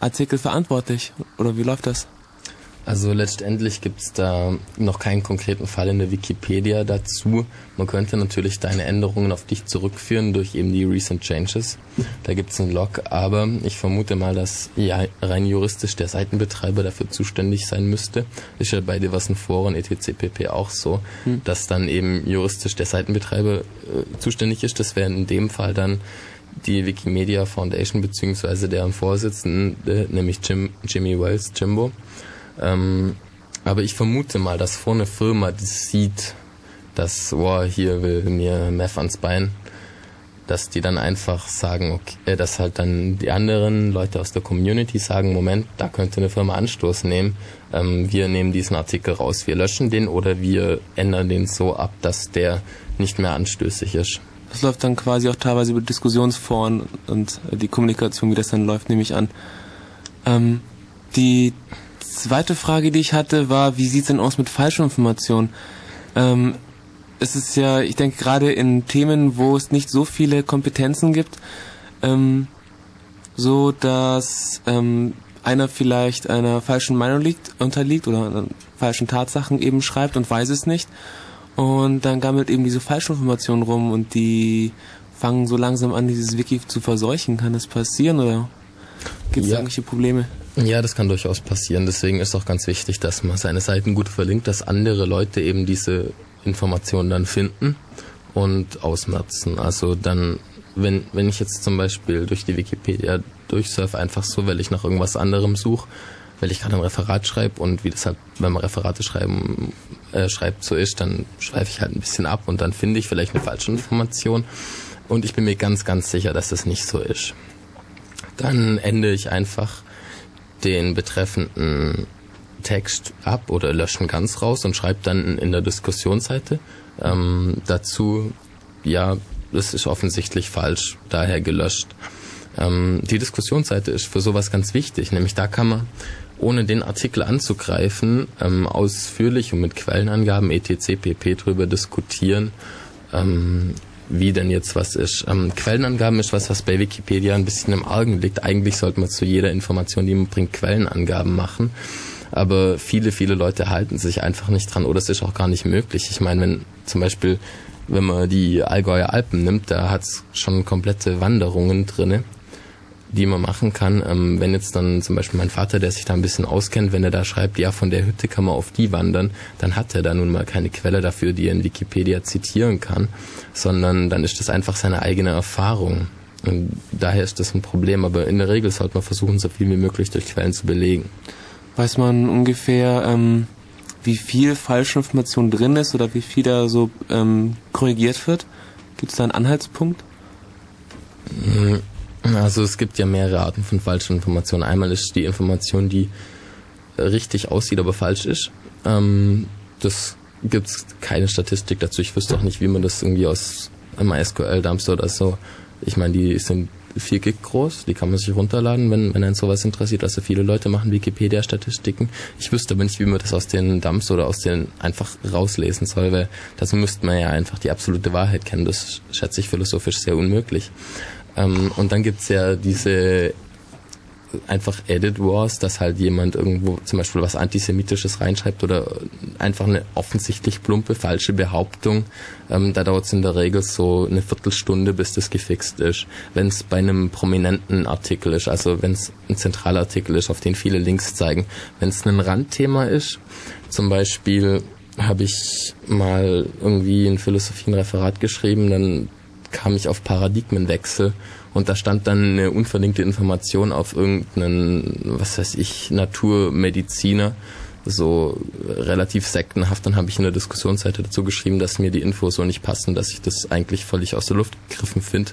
Artikel verantwortlich? Oder wie läuft das? Also letztendlich gibt es da noch keinen konkreten Fall in der Wikipedia dazu. Man könnte natürlich deine Änderungen auf dich zurückführen durch eben die Recent Changes. Da gibt es einen Log, aber ich vermute mal, dass ja, rein juristisch der Seitenbetreiber dafür zuständig sein müsste. Ist ja bei diversen Foren etc. pp. auch so, hm. dass dann eben juristisch der Seitenbetreiber äh, zuständig ist. Das wäre in dem Fall dann die Wikimedia Foundation beziehungsweise deren Vorsitzende, nämlich Jim, Jimmy Wells, Jimbo. Ähm, aber ich vermute mal, dass vor eine Firma, die sieht, dass, boah, hier will mir Meth ans Bein, dass die dann einfach sagen, okay, äh, dass halt dann die anderen Leute aus der Community sagen, Moment, da könnte eine Firma Anstoß nehmen, ähm, wir nehmen diesen Artikel raus, wir löschen den oder wir ändern den so ab, dass der nicht mehr anstößig ist. Das läuft dann quasi auch teilweise über Diskussionsforen und die Kommunikation, wie das dann läuft, nehme ich an. Ähm, die zweite Frage, die ich hatte, war, wie sieht's denn aus mit Falschinformationen? Ähm, es ist ja, ich denke gerade in Themen, wo es nicht so viele Kompetenzen gibt, ähm, so dass ähm, einer vielleicht einer falschen Meinung liegt, unterliegt oder falschen Tatsachen eben schreibt und weiß es nicht. Und dann gammelt eben diese Falschinformation rum und die fangen so langsam an, dieses Wiki zu verseuchen. Kann das passieren oder gibt es ja. irgendwelche Probleme? Ja, das kann durchaus passieren. Deswegen ist auch ganz wichtig, dass man seine Seiten gut verlinkt, dass andere Leute eben diese Informationen dann finden und ausmerzen. Also dann, wenn, wenn ich jetzt zum Beispiel durch die Wikipedia durchsurfe, einfach so, weil ich nach irgendwas anderem suche, weil ich gerade ein Referat schreibe und wie das halt, wenn man Referate schreiben, äh, schreibt, so ist, dann schreibe ich halt ein bisschen ab und dann finde ich vielleicht eine falsche Information. Und ich bin mir ganz, ganz sicher, dass das nicht so ist. Dann ende ich einfach den betreffenden Text ab oder löschen ganz raus und schreibe dann in der Diskussionsseite ähm, dazu, ja, das ist offensichtlich falsch, daher gelöscht. Ähm, die Diskussionsseite ist für sowas ganz wichtig, nämlich da kann man, ohne den Artikel anzugreifen, ähm, ausführlich und mit Quellenangaben etc. pp. drüber diskutieren, ähm, wie denn jetzt was ist. Ähm, Quellenangaben ist was, was bei Wikipedia ein bisschen im Argen liegt. Eigentlich sollte man zu jeder Information, die man bringt, Quellenangaben machen. Aber viele, viele Leute halten sich einfach nicht dran oder es ist auch gar nicht möglich. Ich meine, wenn zum Beispiel, wenn man die Allgäuer Alpen nimmt, da hat's schon komplette Wanderungen drinne die man machen kann. Ähm, wenn jetzt dann zum Beispiel mein Vater, der sich da ein bisschen auskennt, wenn er da schreibt, ja, von der Hütte kann man auf die wandern, dann hat er da nun mal keine Quelle dafür, die er in Wikipedia zitieren kann, sondern dann ist das einfach seine eigene Erfahrung. Und daher ist das ein Problem, aber in der Regel sollte man versuchen, so viel wie möglich durch Quellen zu belegen. Weiß man ungefähr, ähm, wie viel Falschinformation drin ist oder wie viel da so ähm, korrigiert wird? Gibt es da einen Anhaltspunkt? Hm, also es gibt ja mehrere Arten von falschen Informationen. Einmal ist die Information, die richtig aussieht, aber falsch ist. Ähm, das gibt's keine Statistik dazu. Ich wüsste auch nicht, wie man das irgendwie aus MySQL Dumpster oder so. Ich meine, die sind 4 Gig groß, die kann man sich runterladen, wenn, wenn einen sowas interessiert. Also viele Leute machen Wikipedia-Statistiken. Ich wüsste aber nicht, wie man das aus den Dumps oder aus den einfach rauslesen soll, weil dazu müsste man ja einfach die absolute Wahrheit kennen. Das schätze ich philosophisch sehr unmöglich. Ähm, und dann gibt's ja diese einfach Edit Wars, dass halt jemand irgendwo zum Beispiel was Antisemitisches reinschreibt oder einfach eine offensichtlich plumpe, falsche Behauptung. Ähm, da dauert es in der Regel so eine Viertelstunde, bis das gefixt ist. Wenn es bei einem prominenten Artikel ist, also wenn es ein zentraler Artikel ist, auf den viele Links zeigen. Wenn es ein Randthema ist, zum Beispiel habe ich mal irgendwie ein Philosophienreferat geschrieben, dann kam ich auf Paradigmenwechsel und da stand dann eine unverlinkte Information auf irgendeinen, was weiß ich, Naturmediziner, so relativ sektenhaft. Dann habe ich in der Diskussionsseite dazu geschrieben, dass mir die Infos so nicht passen, dass ich das eigentlich völlig aus der Luft gegriffen finde.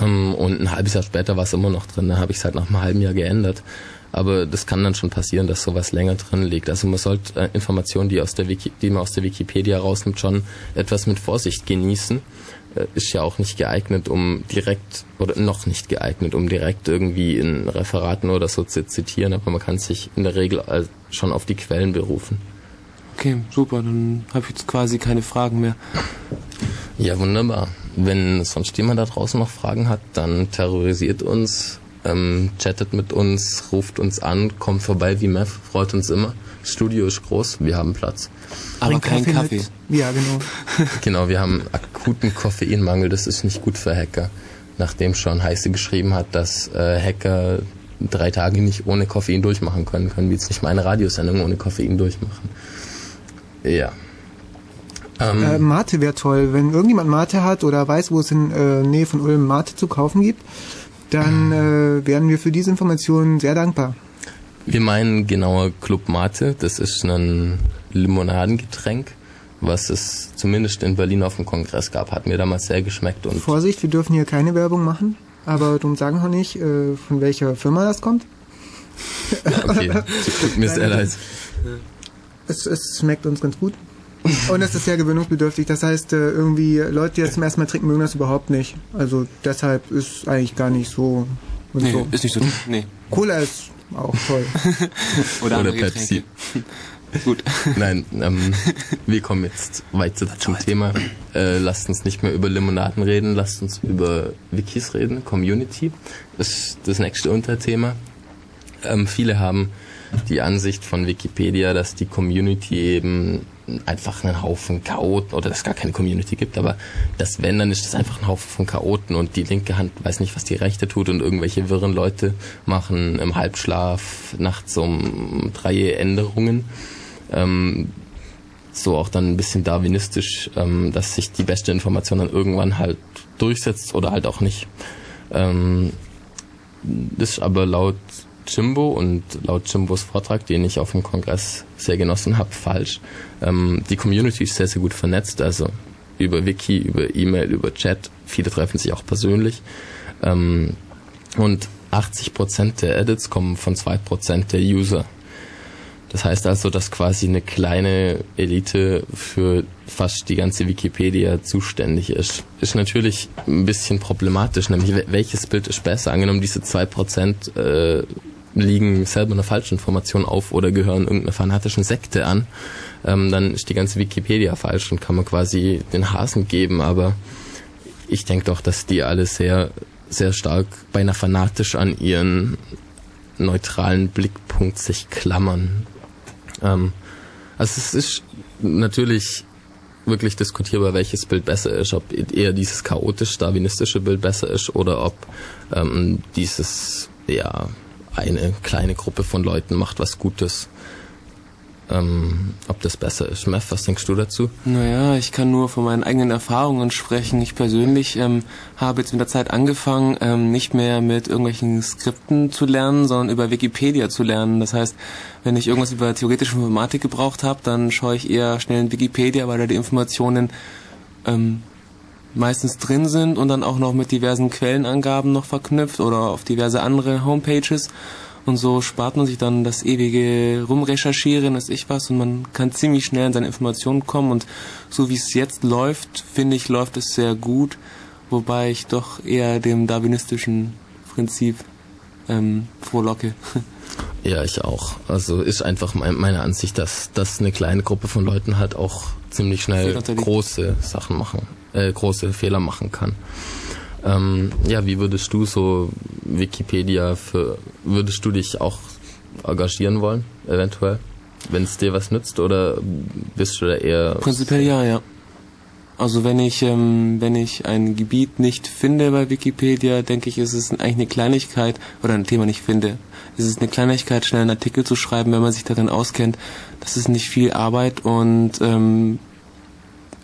Ähm, und ein halbes Jahr später war es immer noch drin. Da habe ich es halt nach einem halben Jahr geändert. Aber das kann dann schon passieren, dass sowas länger drin liegt. Also man sollte äh, Informationen, die, aus der Wiki, die man aus der Wikipedia rausnimmt, schon etwas mit Vorsicht genießen ist ja auch nicht geeignet, um direkt oder noch nicht geeignet, um direkt irgendwie in Referaten oder so zu zitieren, aber man kann sich in der Regel schon auf die Quellen berufen. Okay, super, dann habe ich jetzt quasi keine Fragen mehr. Ja, wunderbar. Wenn sonst jemand da draußen noch Fragen hat, dann terrorisiert uns ähm, chattet mit uns, ruft uns an, kommt vorbei wie Meth, freut uns immer. Das Studio ist groß, wir haben Platz. Aber Bring kein Kaffee. Mit. Ja, genau. Genau, wir haben akuten Koffeinmangel, das ist nicht gut für Hacker. Nachdem schon Heiße geschrieben hat, dass äh, Hacker drei Tage nicht ohne Koffein durchmachen können, können wir jetzt nicht mal eine Radiosendung ohne Koffein durchmachen. Ja. Ähm, Äh, Mate wäre toll. Wenn irgendjemand Mate hat oder weiß, wo es in äh, Nähe von Ulm Mate zu kaufen gibt, dann äh, wären wir für diese Informationen sehr dankbar. Wir meinen genauer Club Mate. Das ist ein Limonadengetränk, was es zumindest in Berlin auf dem Kongress gab. Hat mir damals sehr geschmeckt und Vorsicht, wir dürfen hier keine Werbung machen, aber darum sagen wir nicht, äh, von welcher Firma das kommt. okay, tut mir sehr leid. Es, es schmeckt uns ganz gut. Und es ist sehr gewöhnungsbedürftig. Das heißt, äh, irgendwie Leute, die das zum ersten Mal trinken, mögen das überhaupt nicht. Also deshalb ist eigentlich gar nicht so und Nee, so. ist nicht so. Nee. Cola ist auch toll. Oder, Oder Pepsi. Gut. Nein, ähm, wir kommen jetzt weiter zum Thema. Äh, lasst uns nicht mehr über Limonaden reden, lasst uns über Wikis reden, Community. Das ist das nächste Unterthema. Ähm, viele haben die Ansicht von Wikipedia, dass die Community eben einfach einen Haufen Chaoten, oder dass es gar keine Community gibt, aber das wenn, dann ist das einfach ein Haufen von Chaoten und die linke Hand weiß nicht, was die rechte tut und irgendwelche wirren Leute machen im Halbschlaf nachts um drei Änderungen. Ähm, so auch dann ein bisschen darwinistisch, ähm, dass sich die beste Information dann irgendwann halt durchsetzt oder halt auch nicht. Ähm, das ist aber laut Jimbo und laut Jimbos Vortrag, den ich auf dem Kongress sehr genossen habe, falsch. Ähm, die Community ist sehr, sehr gut vernetzt, also über Wiki, über E-Mail, über Chat. Viele treffen sich auch persönlich. Ähm, und 80% der Edits kommen von 2% der User. Das heißt also, dass quasi eine kleine Elite für fast die ganze Wikipedia zuständig ist. Ist natürlich ein bisschen problematisch, nämlich wel- welches Bild ist besser? Angenommen, diese 2% äh, liegen selber einer Falschinformation auf oder gehören irgendeiner fanatischen Sekte an, ähm, dann ist die ganze Wikipedia falsch und kann man quasi den Hasen geben, aber ich denke doch, dass die alle sehr, sehr stark beinahe fanatisch an ihren neutralen Blickpunkt sich klammern. Ähm, also es ist natürlich wirklich diskutierbar, welches Bild besser ist, ob eher dieses chaotisch-darwinistische Bild besser ist oder ob ähm, dieses, ja, eine kleine Gruppe von Leuten macht was Gutes. Ähm, ob das besser ist. Meth, was denkst du dazu? Naja, ich kann nur von meinen eigenen Erfahrungen sprechen. Ich persönlich ähm, habe jetzt mit der Zeit angefangen, ähm, nicht mehr mit irgendwelchen Skripten zu lernen, sondern über Wikipedia zu lernen. Das heißt, wenn ich irgendwas über theoretische Informatik gebraucht habe, dann schaue ich eher schnell in Wikipedia, weil da die Informationen ähm, meistens drin sind und dann auch noch mit diversen Quellenangaben noch verknüpft oder auf diverse andere Homepages. Und so spart man sich dann das ewige Rumrecherchieren, ist ich was, und man kann ziemlich schnell an seine Informationen kommen. Und so wie es jetzt läuft, finde ich, läuft es sehr gut, wobei ich doch eher dem darwinistischen Prinzip ähm, vorlocke. Ja, ich auch. Also ist einfach mein, meine Ansicht, dass, dass eine kleine Gruppe von Leuten halt auch ziemlich schnell große Sachen machen, äh, große Fehler machen kann. Ähm, ja, wie würdest du so Wikipedia für, würdest du dich auch engagieren wollen, eventuell? Wenn es dir was nützt oder bist du da eher... Prinzipiell ja, ja. Also wenn ich ähm, wenn ich ein Gebiet nicht finde bei Wikipedia, denke ich, ist es eigentlich eine Kleinigkeit oder ein Thema nicht finde. Es ist eine Kleinigkeit, schnell einen Artikel zu schreiben, wenn man sich darin auskennt. Das ist nicht viel Arbeit und ähm,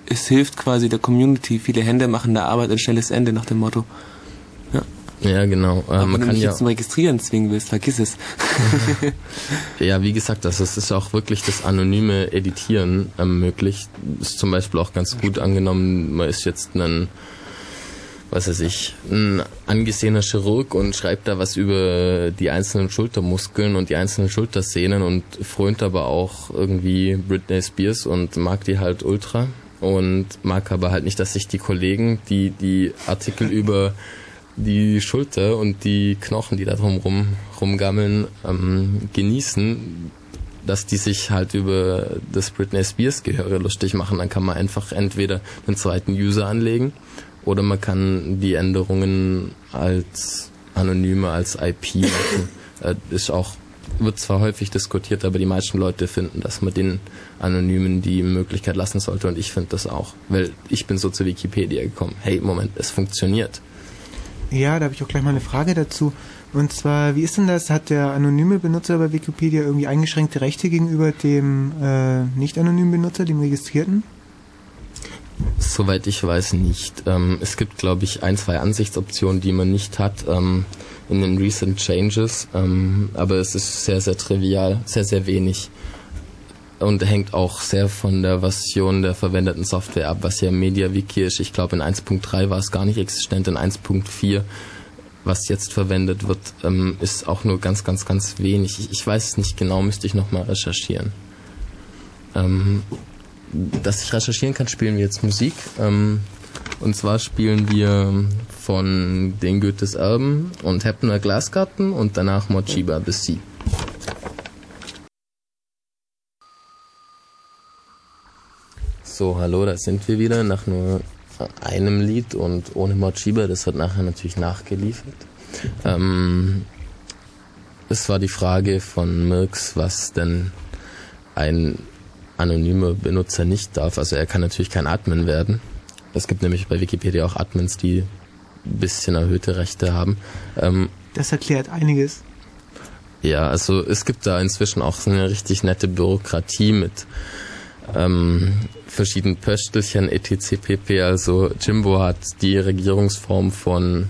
es hilft quasi der Community. Viele Hände machen der Arbeit ein schnelles Ende nach dem Motto. Ja, genau. Äh, Aber man wenn du kann mich ja, jetzt zum Registrieren zwingen willst, vergiss es. Ja, wie gesagt, also es ist auch wirklich das anonyme Editieren ähm, möglich. Ist zum Beispiel auch ganz gut angenommen, man ist jetzt ein, was weiß ich, ein angesehener Chirurg und schreibt da was über die einzelnen Schultermuskeln und die einzelnen Schultersehnen und frönt aber auch irgendwie Britney Spears und mag die halt ultra und mag aber halt nicht, dass sich die Kollegen, die die Artikel über die Schulter und die Knochen, die da drum rum, rumgammeln, ähm, genießen, dass die sich halt über das Britney Spears Gehöre lustig machen, dann kann man einfach entweder einen zweiten User anlegen oder man kann die Änderungen als Anonyme als IP machen. Äh, ist auch wird zwar häufig diskutiert, aber die meisten Leute finden, dass man den Anonymen die Möglichkeit lassen sollte und ich finde das auch, weil ich bin so zu Wikipedia gekommen. Hey, Moment, es funktioniert. Ja, da habe ich auch gleich mal eine Frage dazu. Und zwar, wie ist denn das? Hat der anonyme Benutzer bei Wikipedia irgendwie eingeschränkte Rechte gegenüber dem äh, nicht anonymen Benutzer, dem Registrierten? Soweit ich weiß nicht. Ähm, es gibt, glaube ich, ein, zwei Ansichtsoptionen, die man nicht hat ähm, in den Recent Changes, ähm, aber es ist sehr, sehr trivial, sehr, sehr wenig und hängt auch sehr von der Version der verwendeten Software ab, was ja MediaWiki ist. Ich glaube, in 1.3 war es gar nicht existent, in 1.4 was jetzt verwendet wird, ähm, ist auch nur ganz, ganz, ganz wenig. Ich, ich weiß es nicht genau, müsste ich nochmal recherchieren. Ähm, dass ich recherchieren kann, spielen wir jetzt Musik. Ähm, und zwar spielen wir von den Goethes Erben und Heppner Glasgarten und danach Mochiba Sea. So, hallo, da sind wir wieder nach nur einem Lied und ohne Mochiba, das wird nachher natürlich nachgeliefert. Ähm, es war die Frage von Mirks, was denn ein anonymer Benutzer nicht darf. Also er kann natürlich kein Admin werden. Es gibt nämlich bei Wikipedia auch Admins, die bisschen erhöhte Rechte haben. Ähm, das erklärt einiges. Ja, also es gibt da inzwischen auch so eine richtig nette Bürokratie mit ähm, verschiedenen Pöstelchen etc. pp. Also Jimbo hat die Regierungsform von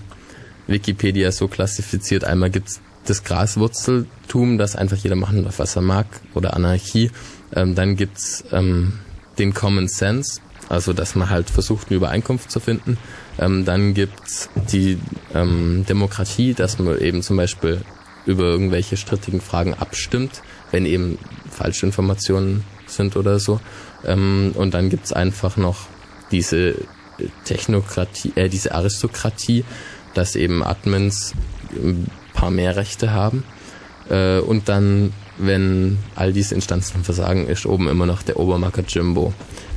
Wikipedia so klassifiziert. Einmal gibt's das Graswurzeltum, das einfach jeder machen darf, was er mag, oder Anarchie. Ähm, dann gibt's ähm, den Common Sense, also dass man halt versucht, eine Übereinkunft zu finden. Ähm, dann gibt's die ähm, Demokratie, dass man eben zum Beispiel über irgendwelche strittigen Fragen abstimmt, wenn eben falsche Informationen sind oder so. Ähm, und dann gibt's einfach noch diese Technokratie, äh, diese Aristokratie, dass eben Admins ein paar mehr Rechte haben. Äh, und dann, wenn all diese Instanzen versagen, ist oben immer noch der Obermacker Jimbo.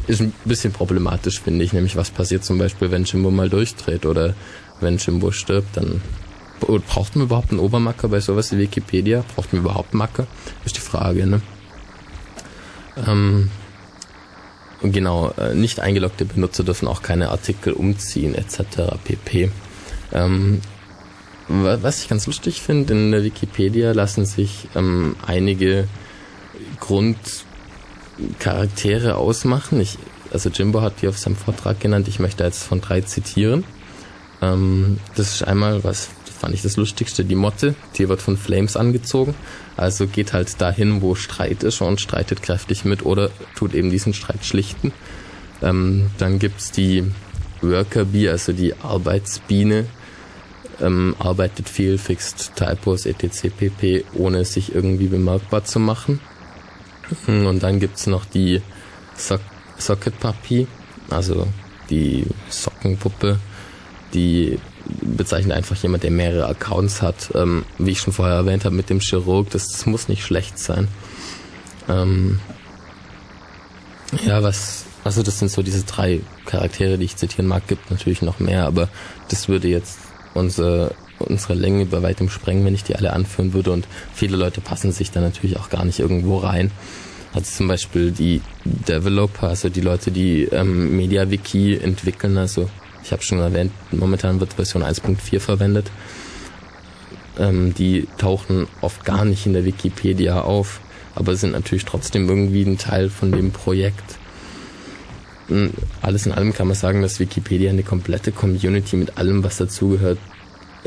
Ist ein bisschen problematisch, finde ich, nämlich was passiert zum Beispiel, wenn Jimbo mal durchdreht oder wenn Jimbo stirbt, dann braucht man überhaupt einen Obermacker bei sowas wie Wikipedia? Braucht man überhaupt Macker? Ist die Frage, ne? Ähm, genau, äh, nicht eingeloggte Benutzer dürfen auch keine Artikel umziehen etc. pp. Ähm, was ich ganz lustig finde, in der Wikipedia lassen sich ähm, einige Grundcharaktere ausmachen. Ich, also Jimbo hat die auf seinem Vortrag genannt. Ich möchte jetzt von drei zitieren. Ähm, das ist einmal, was fand ich das Lustigste, die Motte. Die wird von Flames angezogen. Also geht halt dahin, wo Streit ist und streitet kräftig mit oder tut eben diesen Streit schlichten. Ähm, dann gibt's die Worker Bee, also die Arbeitsbiene. Ähm, arbeitet viel, fixt Typos, etc. pp, ohne sich irgendwie bemerkbar zu machen. Und dann gibt's noch die so Socket Puppy, also die Sockenpuppe, die bezeichnet einfach jemand, der mehrere Accounts hat. Ähm, wie ich schon vorher erwähnt habe mit dem Chirurg, das, das muss nicht schlecht sein. Ähm, ja, was, also das sind so diese drei Charaktere, die ich zitieren mag, gibt natürlich noch mehr, aber das würde jetzt unsere, unsere Länge bei weitem sprengen, wenn ich die alle anführen würde und viele Leute passen sich da natürlich auch gar nicht irgendwo rein. Also zum Beispiel die Developer, also die Leute, die ähm, MediaWiki entwickeln, also ich habe schon erwähnt, momentan wird Version 1.4 verwendet. Ähm, die tauchen oft gar nicht in der Wikipedia auf, aber sind natürlich trotzdem irgendwie ein Teil von dem Projekt. Hm, alles in allem kann man sagen, dass Wikipedia eine komplette Community mit allem, was dazugehört,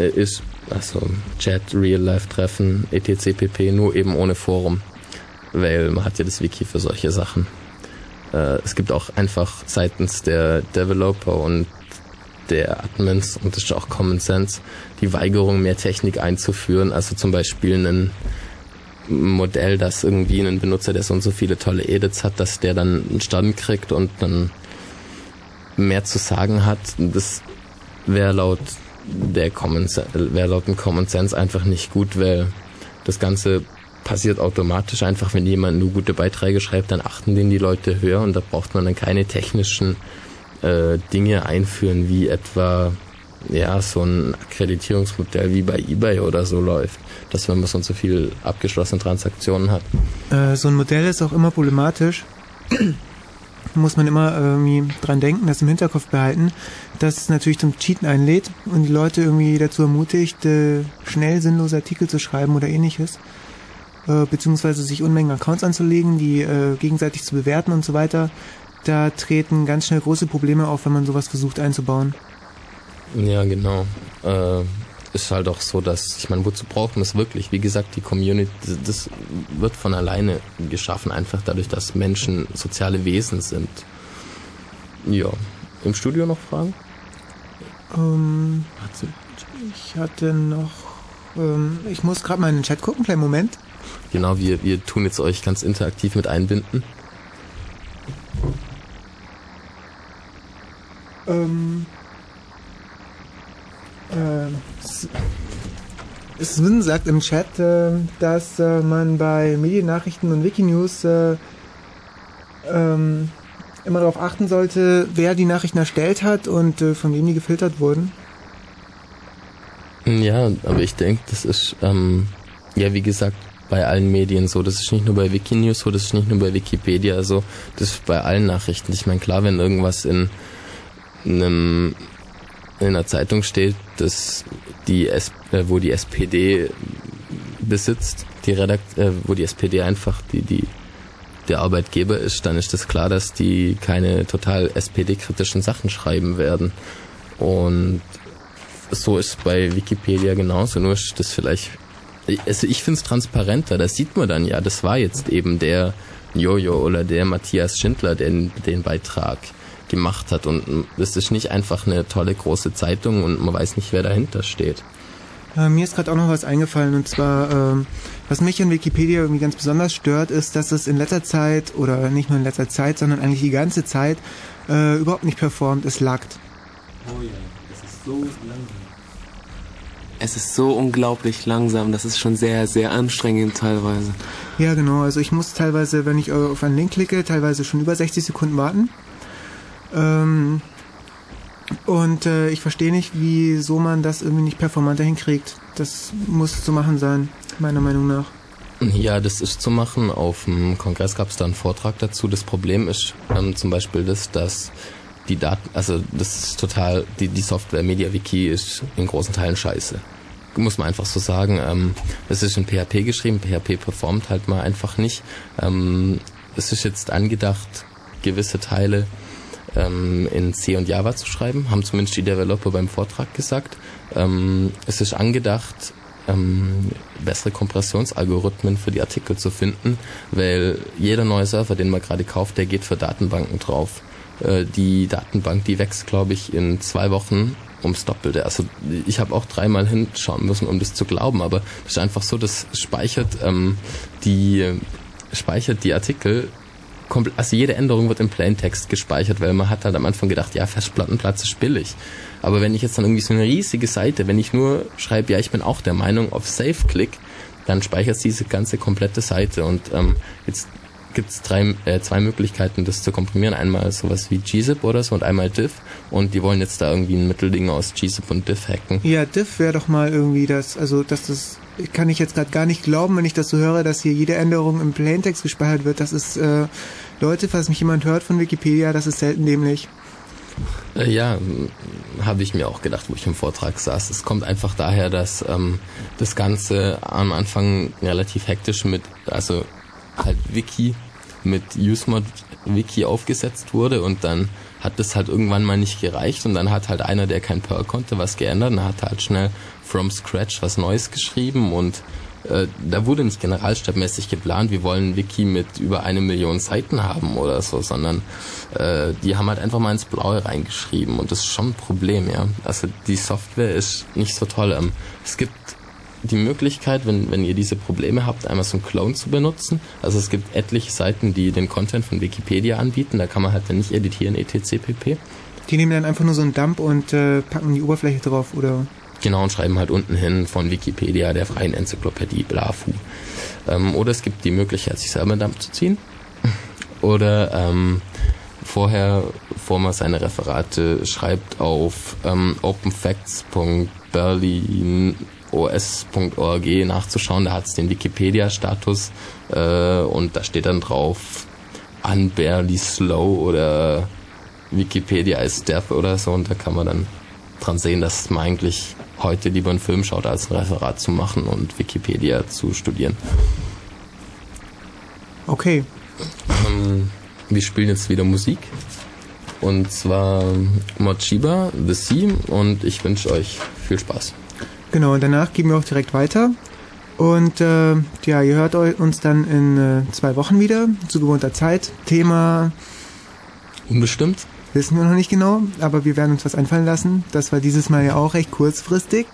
ist. Also Chat, Real-Life-Treffen, etc. pp. nur eben ohne Forum. Weil man hat ja das Wiki für solche Sachen. Äh, es gibt auch einfach seitens der Developer und der Admins, und das ist auch Common Sense, die Weigerung, mehr Technik einzuführen. Also zum Beispiel ein Modell, das irgendwie einen Benutzer, der so und so viele tolle Edits hat, dass der dann einen Stand kriegt und dann mehr zu sagen hat. Das wäre laut der Common wäre laut dem Common Sense einfach nicht gut, weil das Ganze passiert automatisch einfach, wenn jemand nur gute Beiträge schreibt, dann achten den die Leute höher und da braucht man dann keine technischen äh, Dinge einführen, wie etwa ja, so ein Akkreditierungsmodell wie bei eBay oder so läuft, dass wenn man so und so viel abgeschlossene Transaktionen hat. Äh, so ein Modell ist auch immer problematisch. Muss man immer irgendwie dran denken, das im Hinterkopf behalten, dass es natürlich zum Cheaten einlädt und die Leute irgendwie dazu ermutigt, äh, schnell sinnlose Artikel zu schreiben oder ähnliches. Äh, beziehungsweise sich Unmengen Accounts anzulegen, die äh, gegenseitig zu bewerten und so weiter. Da treten ganz schnell große Probleme auf, wenn man sowas versucht einzubauen. Ja, genau. Äh, ist halt auch so, dass, ich meine, wozu braucht man es wirklich? Wie gesagt, die Community, das wird von alleine geschaffen, einfach dadurch, dass Menschen soziale Wesen sind. Ja. Im Studio noch Fragen? Ähm, ich hatte noch, ähm, ich muss gerade mal in den Chat gucken, kleinen Moment. Genau, wir, wir tun jetzt euch ganz interaktiv mit einbinden. Ähm, äh, Sven sagt im Chat, äh, dass äh, man bei Mediennachrichten und Wikinews äh, ähm, immer darauf achten sollte, wer die Nachrichten erstellt hat und äh, von wem die gefiltert wurden. Ja, aber ich denke, das ist, ähm, ja, wie gesagt, bei allen Medien so. Das ist nicht nur bei Wikinews so, das ist nicht nur bei Wikipedia so, das ist bei allen Nachrichten. Ich meine, klar, wenn irgendwas in einem in einer Zeitung steht, dass die S äh, wo die SPD besitzt, die Redakt äh, wo die SPD einfach die die der Arbeitgeber ist, dann ist das klar, dass die keine total SPD-kritischen Sachen schreiben werden. Und so ist bei Wikipedia genauso, nur ist das vielleicht also ich finde es transparenter, das sieht man dann ja, das war jetzt eben der Jojo oder der Matthias Schindler, der den, Beitrag gemacht hat. Und es ist nicht einfach eine tolle große Zeitung und man weiß nicht, wer dahinter steht. Äh, mir ist gerade auch noch was eingefallen und zwar, äh, was mich an Wikipedia irgendwie ganz besonders stört, ist, dass es in letzter Zeit oder nicht nur in letzter Zeit, sondern eigentlich die ganze Zeit äh, überhaupt nicht performt. Es laggt. Oh ja, es ist so langsam. Es ist so unglaublich langsam, das ist schon sehr, sehr anstrengend teilweise. Ja, genau. Also ich muss teilweise, wenn ich auf einen Link klicke, teilweise schon über 60 Sekunden warten. Ähm, und äh, ich verstehe nicht, wieso man das irgendwie nicht performanter hinkriegt. Das muss zu machen sein, meiner Meinung nach. Ja, das ist zu machen. Auf dem Kongress gab es da einen Vortrag dazu. Das Problem ist ähm, zum Beispiel das, dass die Daten, also das ist total, die, die Software MediaWiki ist in großen Teilen scheiße. Muss man einfach so sagen. Ähm, es ist in PHP geschrieben, PHP performt halt mal einfach nicht. Ähm, es ist jetzt angedacht, gewisse Teile ähm, in C und Java zu schreiben, haben zumindest die Developer beim Vortrag gesagt. Ähm, es ist angedacht, ähm, bessere Kompressionsalgorithmen für die Artikel zu finden, weil jeder neue Server, den man gerade kauft, der geht für Datenbanken drauf. Äh, die Datenbank, die wächst, glaube ich, in zwei Wochen ums Doppelte. Also ich habe auch dreimal hinschauen müssen, um das zu glauben, aber es ist einfach so, das speichert ähm, die speichert die Artikel also jede Änderung wird im Plaintext gespeichert, weil man hat halt am Anfang gedacht, ja, Festplattenplatz ist billig. Aber wenn ich jetzt dann irgendwie so eine riesige Seite, wenn ich nur schreibe, ja, ich bin auch der Meinung, auf Save klick, dann speichert diese ganze komplette Seite. Und ähm, jetzt gibt es äh, zwei Möglichkeiten, das zu komprimieren. Einmal sowas wie gzip oder so und einmal diff. Und die wollen jetzt da irgendwie ein Mittelding aus gzip und diff hacken. Ja, diff wäre doch mal irgendwie das, also dass das kann ich jetzt gerade gar nicht glauben, wenn ich das so höre, dass hier jede Änderung im Plaintext gespeichert wird. Das ist, äh, Leute, falls mich jemand hört von Wikipedia, das ist selten dämlich. Äh, ja, habe ich mir auch gedacht, wo ich im Vortrag saß. Es kommt einfach daher, dass ähm, das Ganze am Anfang relativ hektisch mit, also halt Wiki mit UseMod Wiki aufgesetzt wurde und dann hat das halt irgendwann mal nicht gereicht und dann hat halt einer, der kein Perl konnte, was geändert und hat halt schnell from scratch was Neues geschrieben und äh, da wurde nicht generalstabmäßig geplant, wir wollen Wiki mit über eine Million Seiten haben oder so, sondern äh, die haben halt einfach mal ins Blaue reingeschrieben und das ist schon ein Problem, ja. Also die Software ist nicht so toll. Ähm, es gibt die Möglichkeit, wenn, wenn ihr diese Probleme habt, einmal so einen Clone zu benutzen. Also es gibt etliche Seiten, die den Content von Wikipedia anbieten. Da kann man halt dann nicht editieren, etc. pp. Die nehmen dann einfach nur so einen Dump und äh, packen die Oberfläche drauf, oder? Genau, und schreiben halt unten hin von Wikipedia, der freien Enzyklopädie, blafu. Ähm, oder es gibt die Möglichkeit, sich selber einen Dump zu ziehen. oder ähm, vorher, bevor man seine Referate schreibt, auf ähm, openfacts.berlinos.org nachzuschauen. Da hat es den Wikipedia-Status äh, und da steht dann drauf unbarely slow oder Wikipedia ist deaf oder so und da kann man dann dran sehen, dass man eigentlich heute lieber einen Film schaut, als ein Referat zu machen und Wikipedia zu studieren. Okay. Ähm, wir spielen jetzt wieder Musik. Und zwar Mochiba, The Sea und ich wünsche euch viel Spaß. Genau, und danach gehen wir auch direkt weiter. Und äh, ja, ihr hört uns dann in äh, zwei Wochen wieder zu gewohnter Zeit. Thema Unbestimmt. Wissen wir noch nicht genau, aber wir werden uns was einfallen lassen. Das war dieses Mal ja auch recht kurzfristig.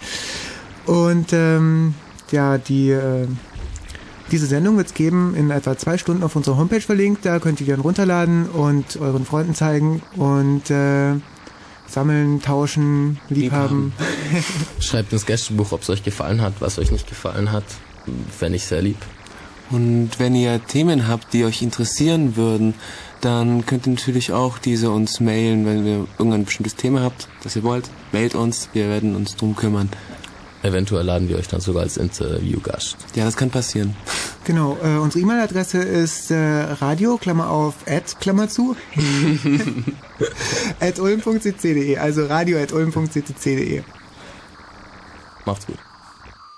Und ähm, ja, die äh, diese Sendung wird es geben in etwa zwei Stunden auf unserer Homepage verlinkt. Da könnt ihr die dann runterladen und euren Freunden zeigen und äh, sammeln, tauschen, liebhaben. Schreibt ins Gästebuch, ob es euch gefallen hat, was euch nicht gefallen hat. Fände ich sehr lieb. Und wenn ihr Themen habt, die euch interessieren würden, dann könnt ihr natürlich auch diese uns mailen, wenn ihr irgendein bestimmtes Thema habt, das ihr wollt. Mailt uns, wir werden uns drum kümmern. Eventuell laden wir euch dann sogar als Interviewgast. Ja, das kann passieren. Genau, äh, unsere E-Mail-Adresse ist äh, radio, Klammer auf, at, Klammer zu, at ulm.cc.de, also radio at ulm.cc.de. Macht's gut.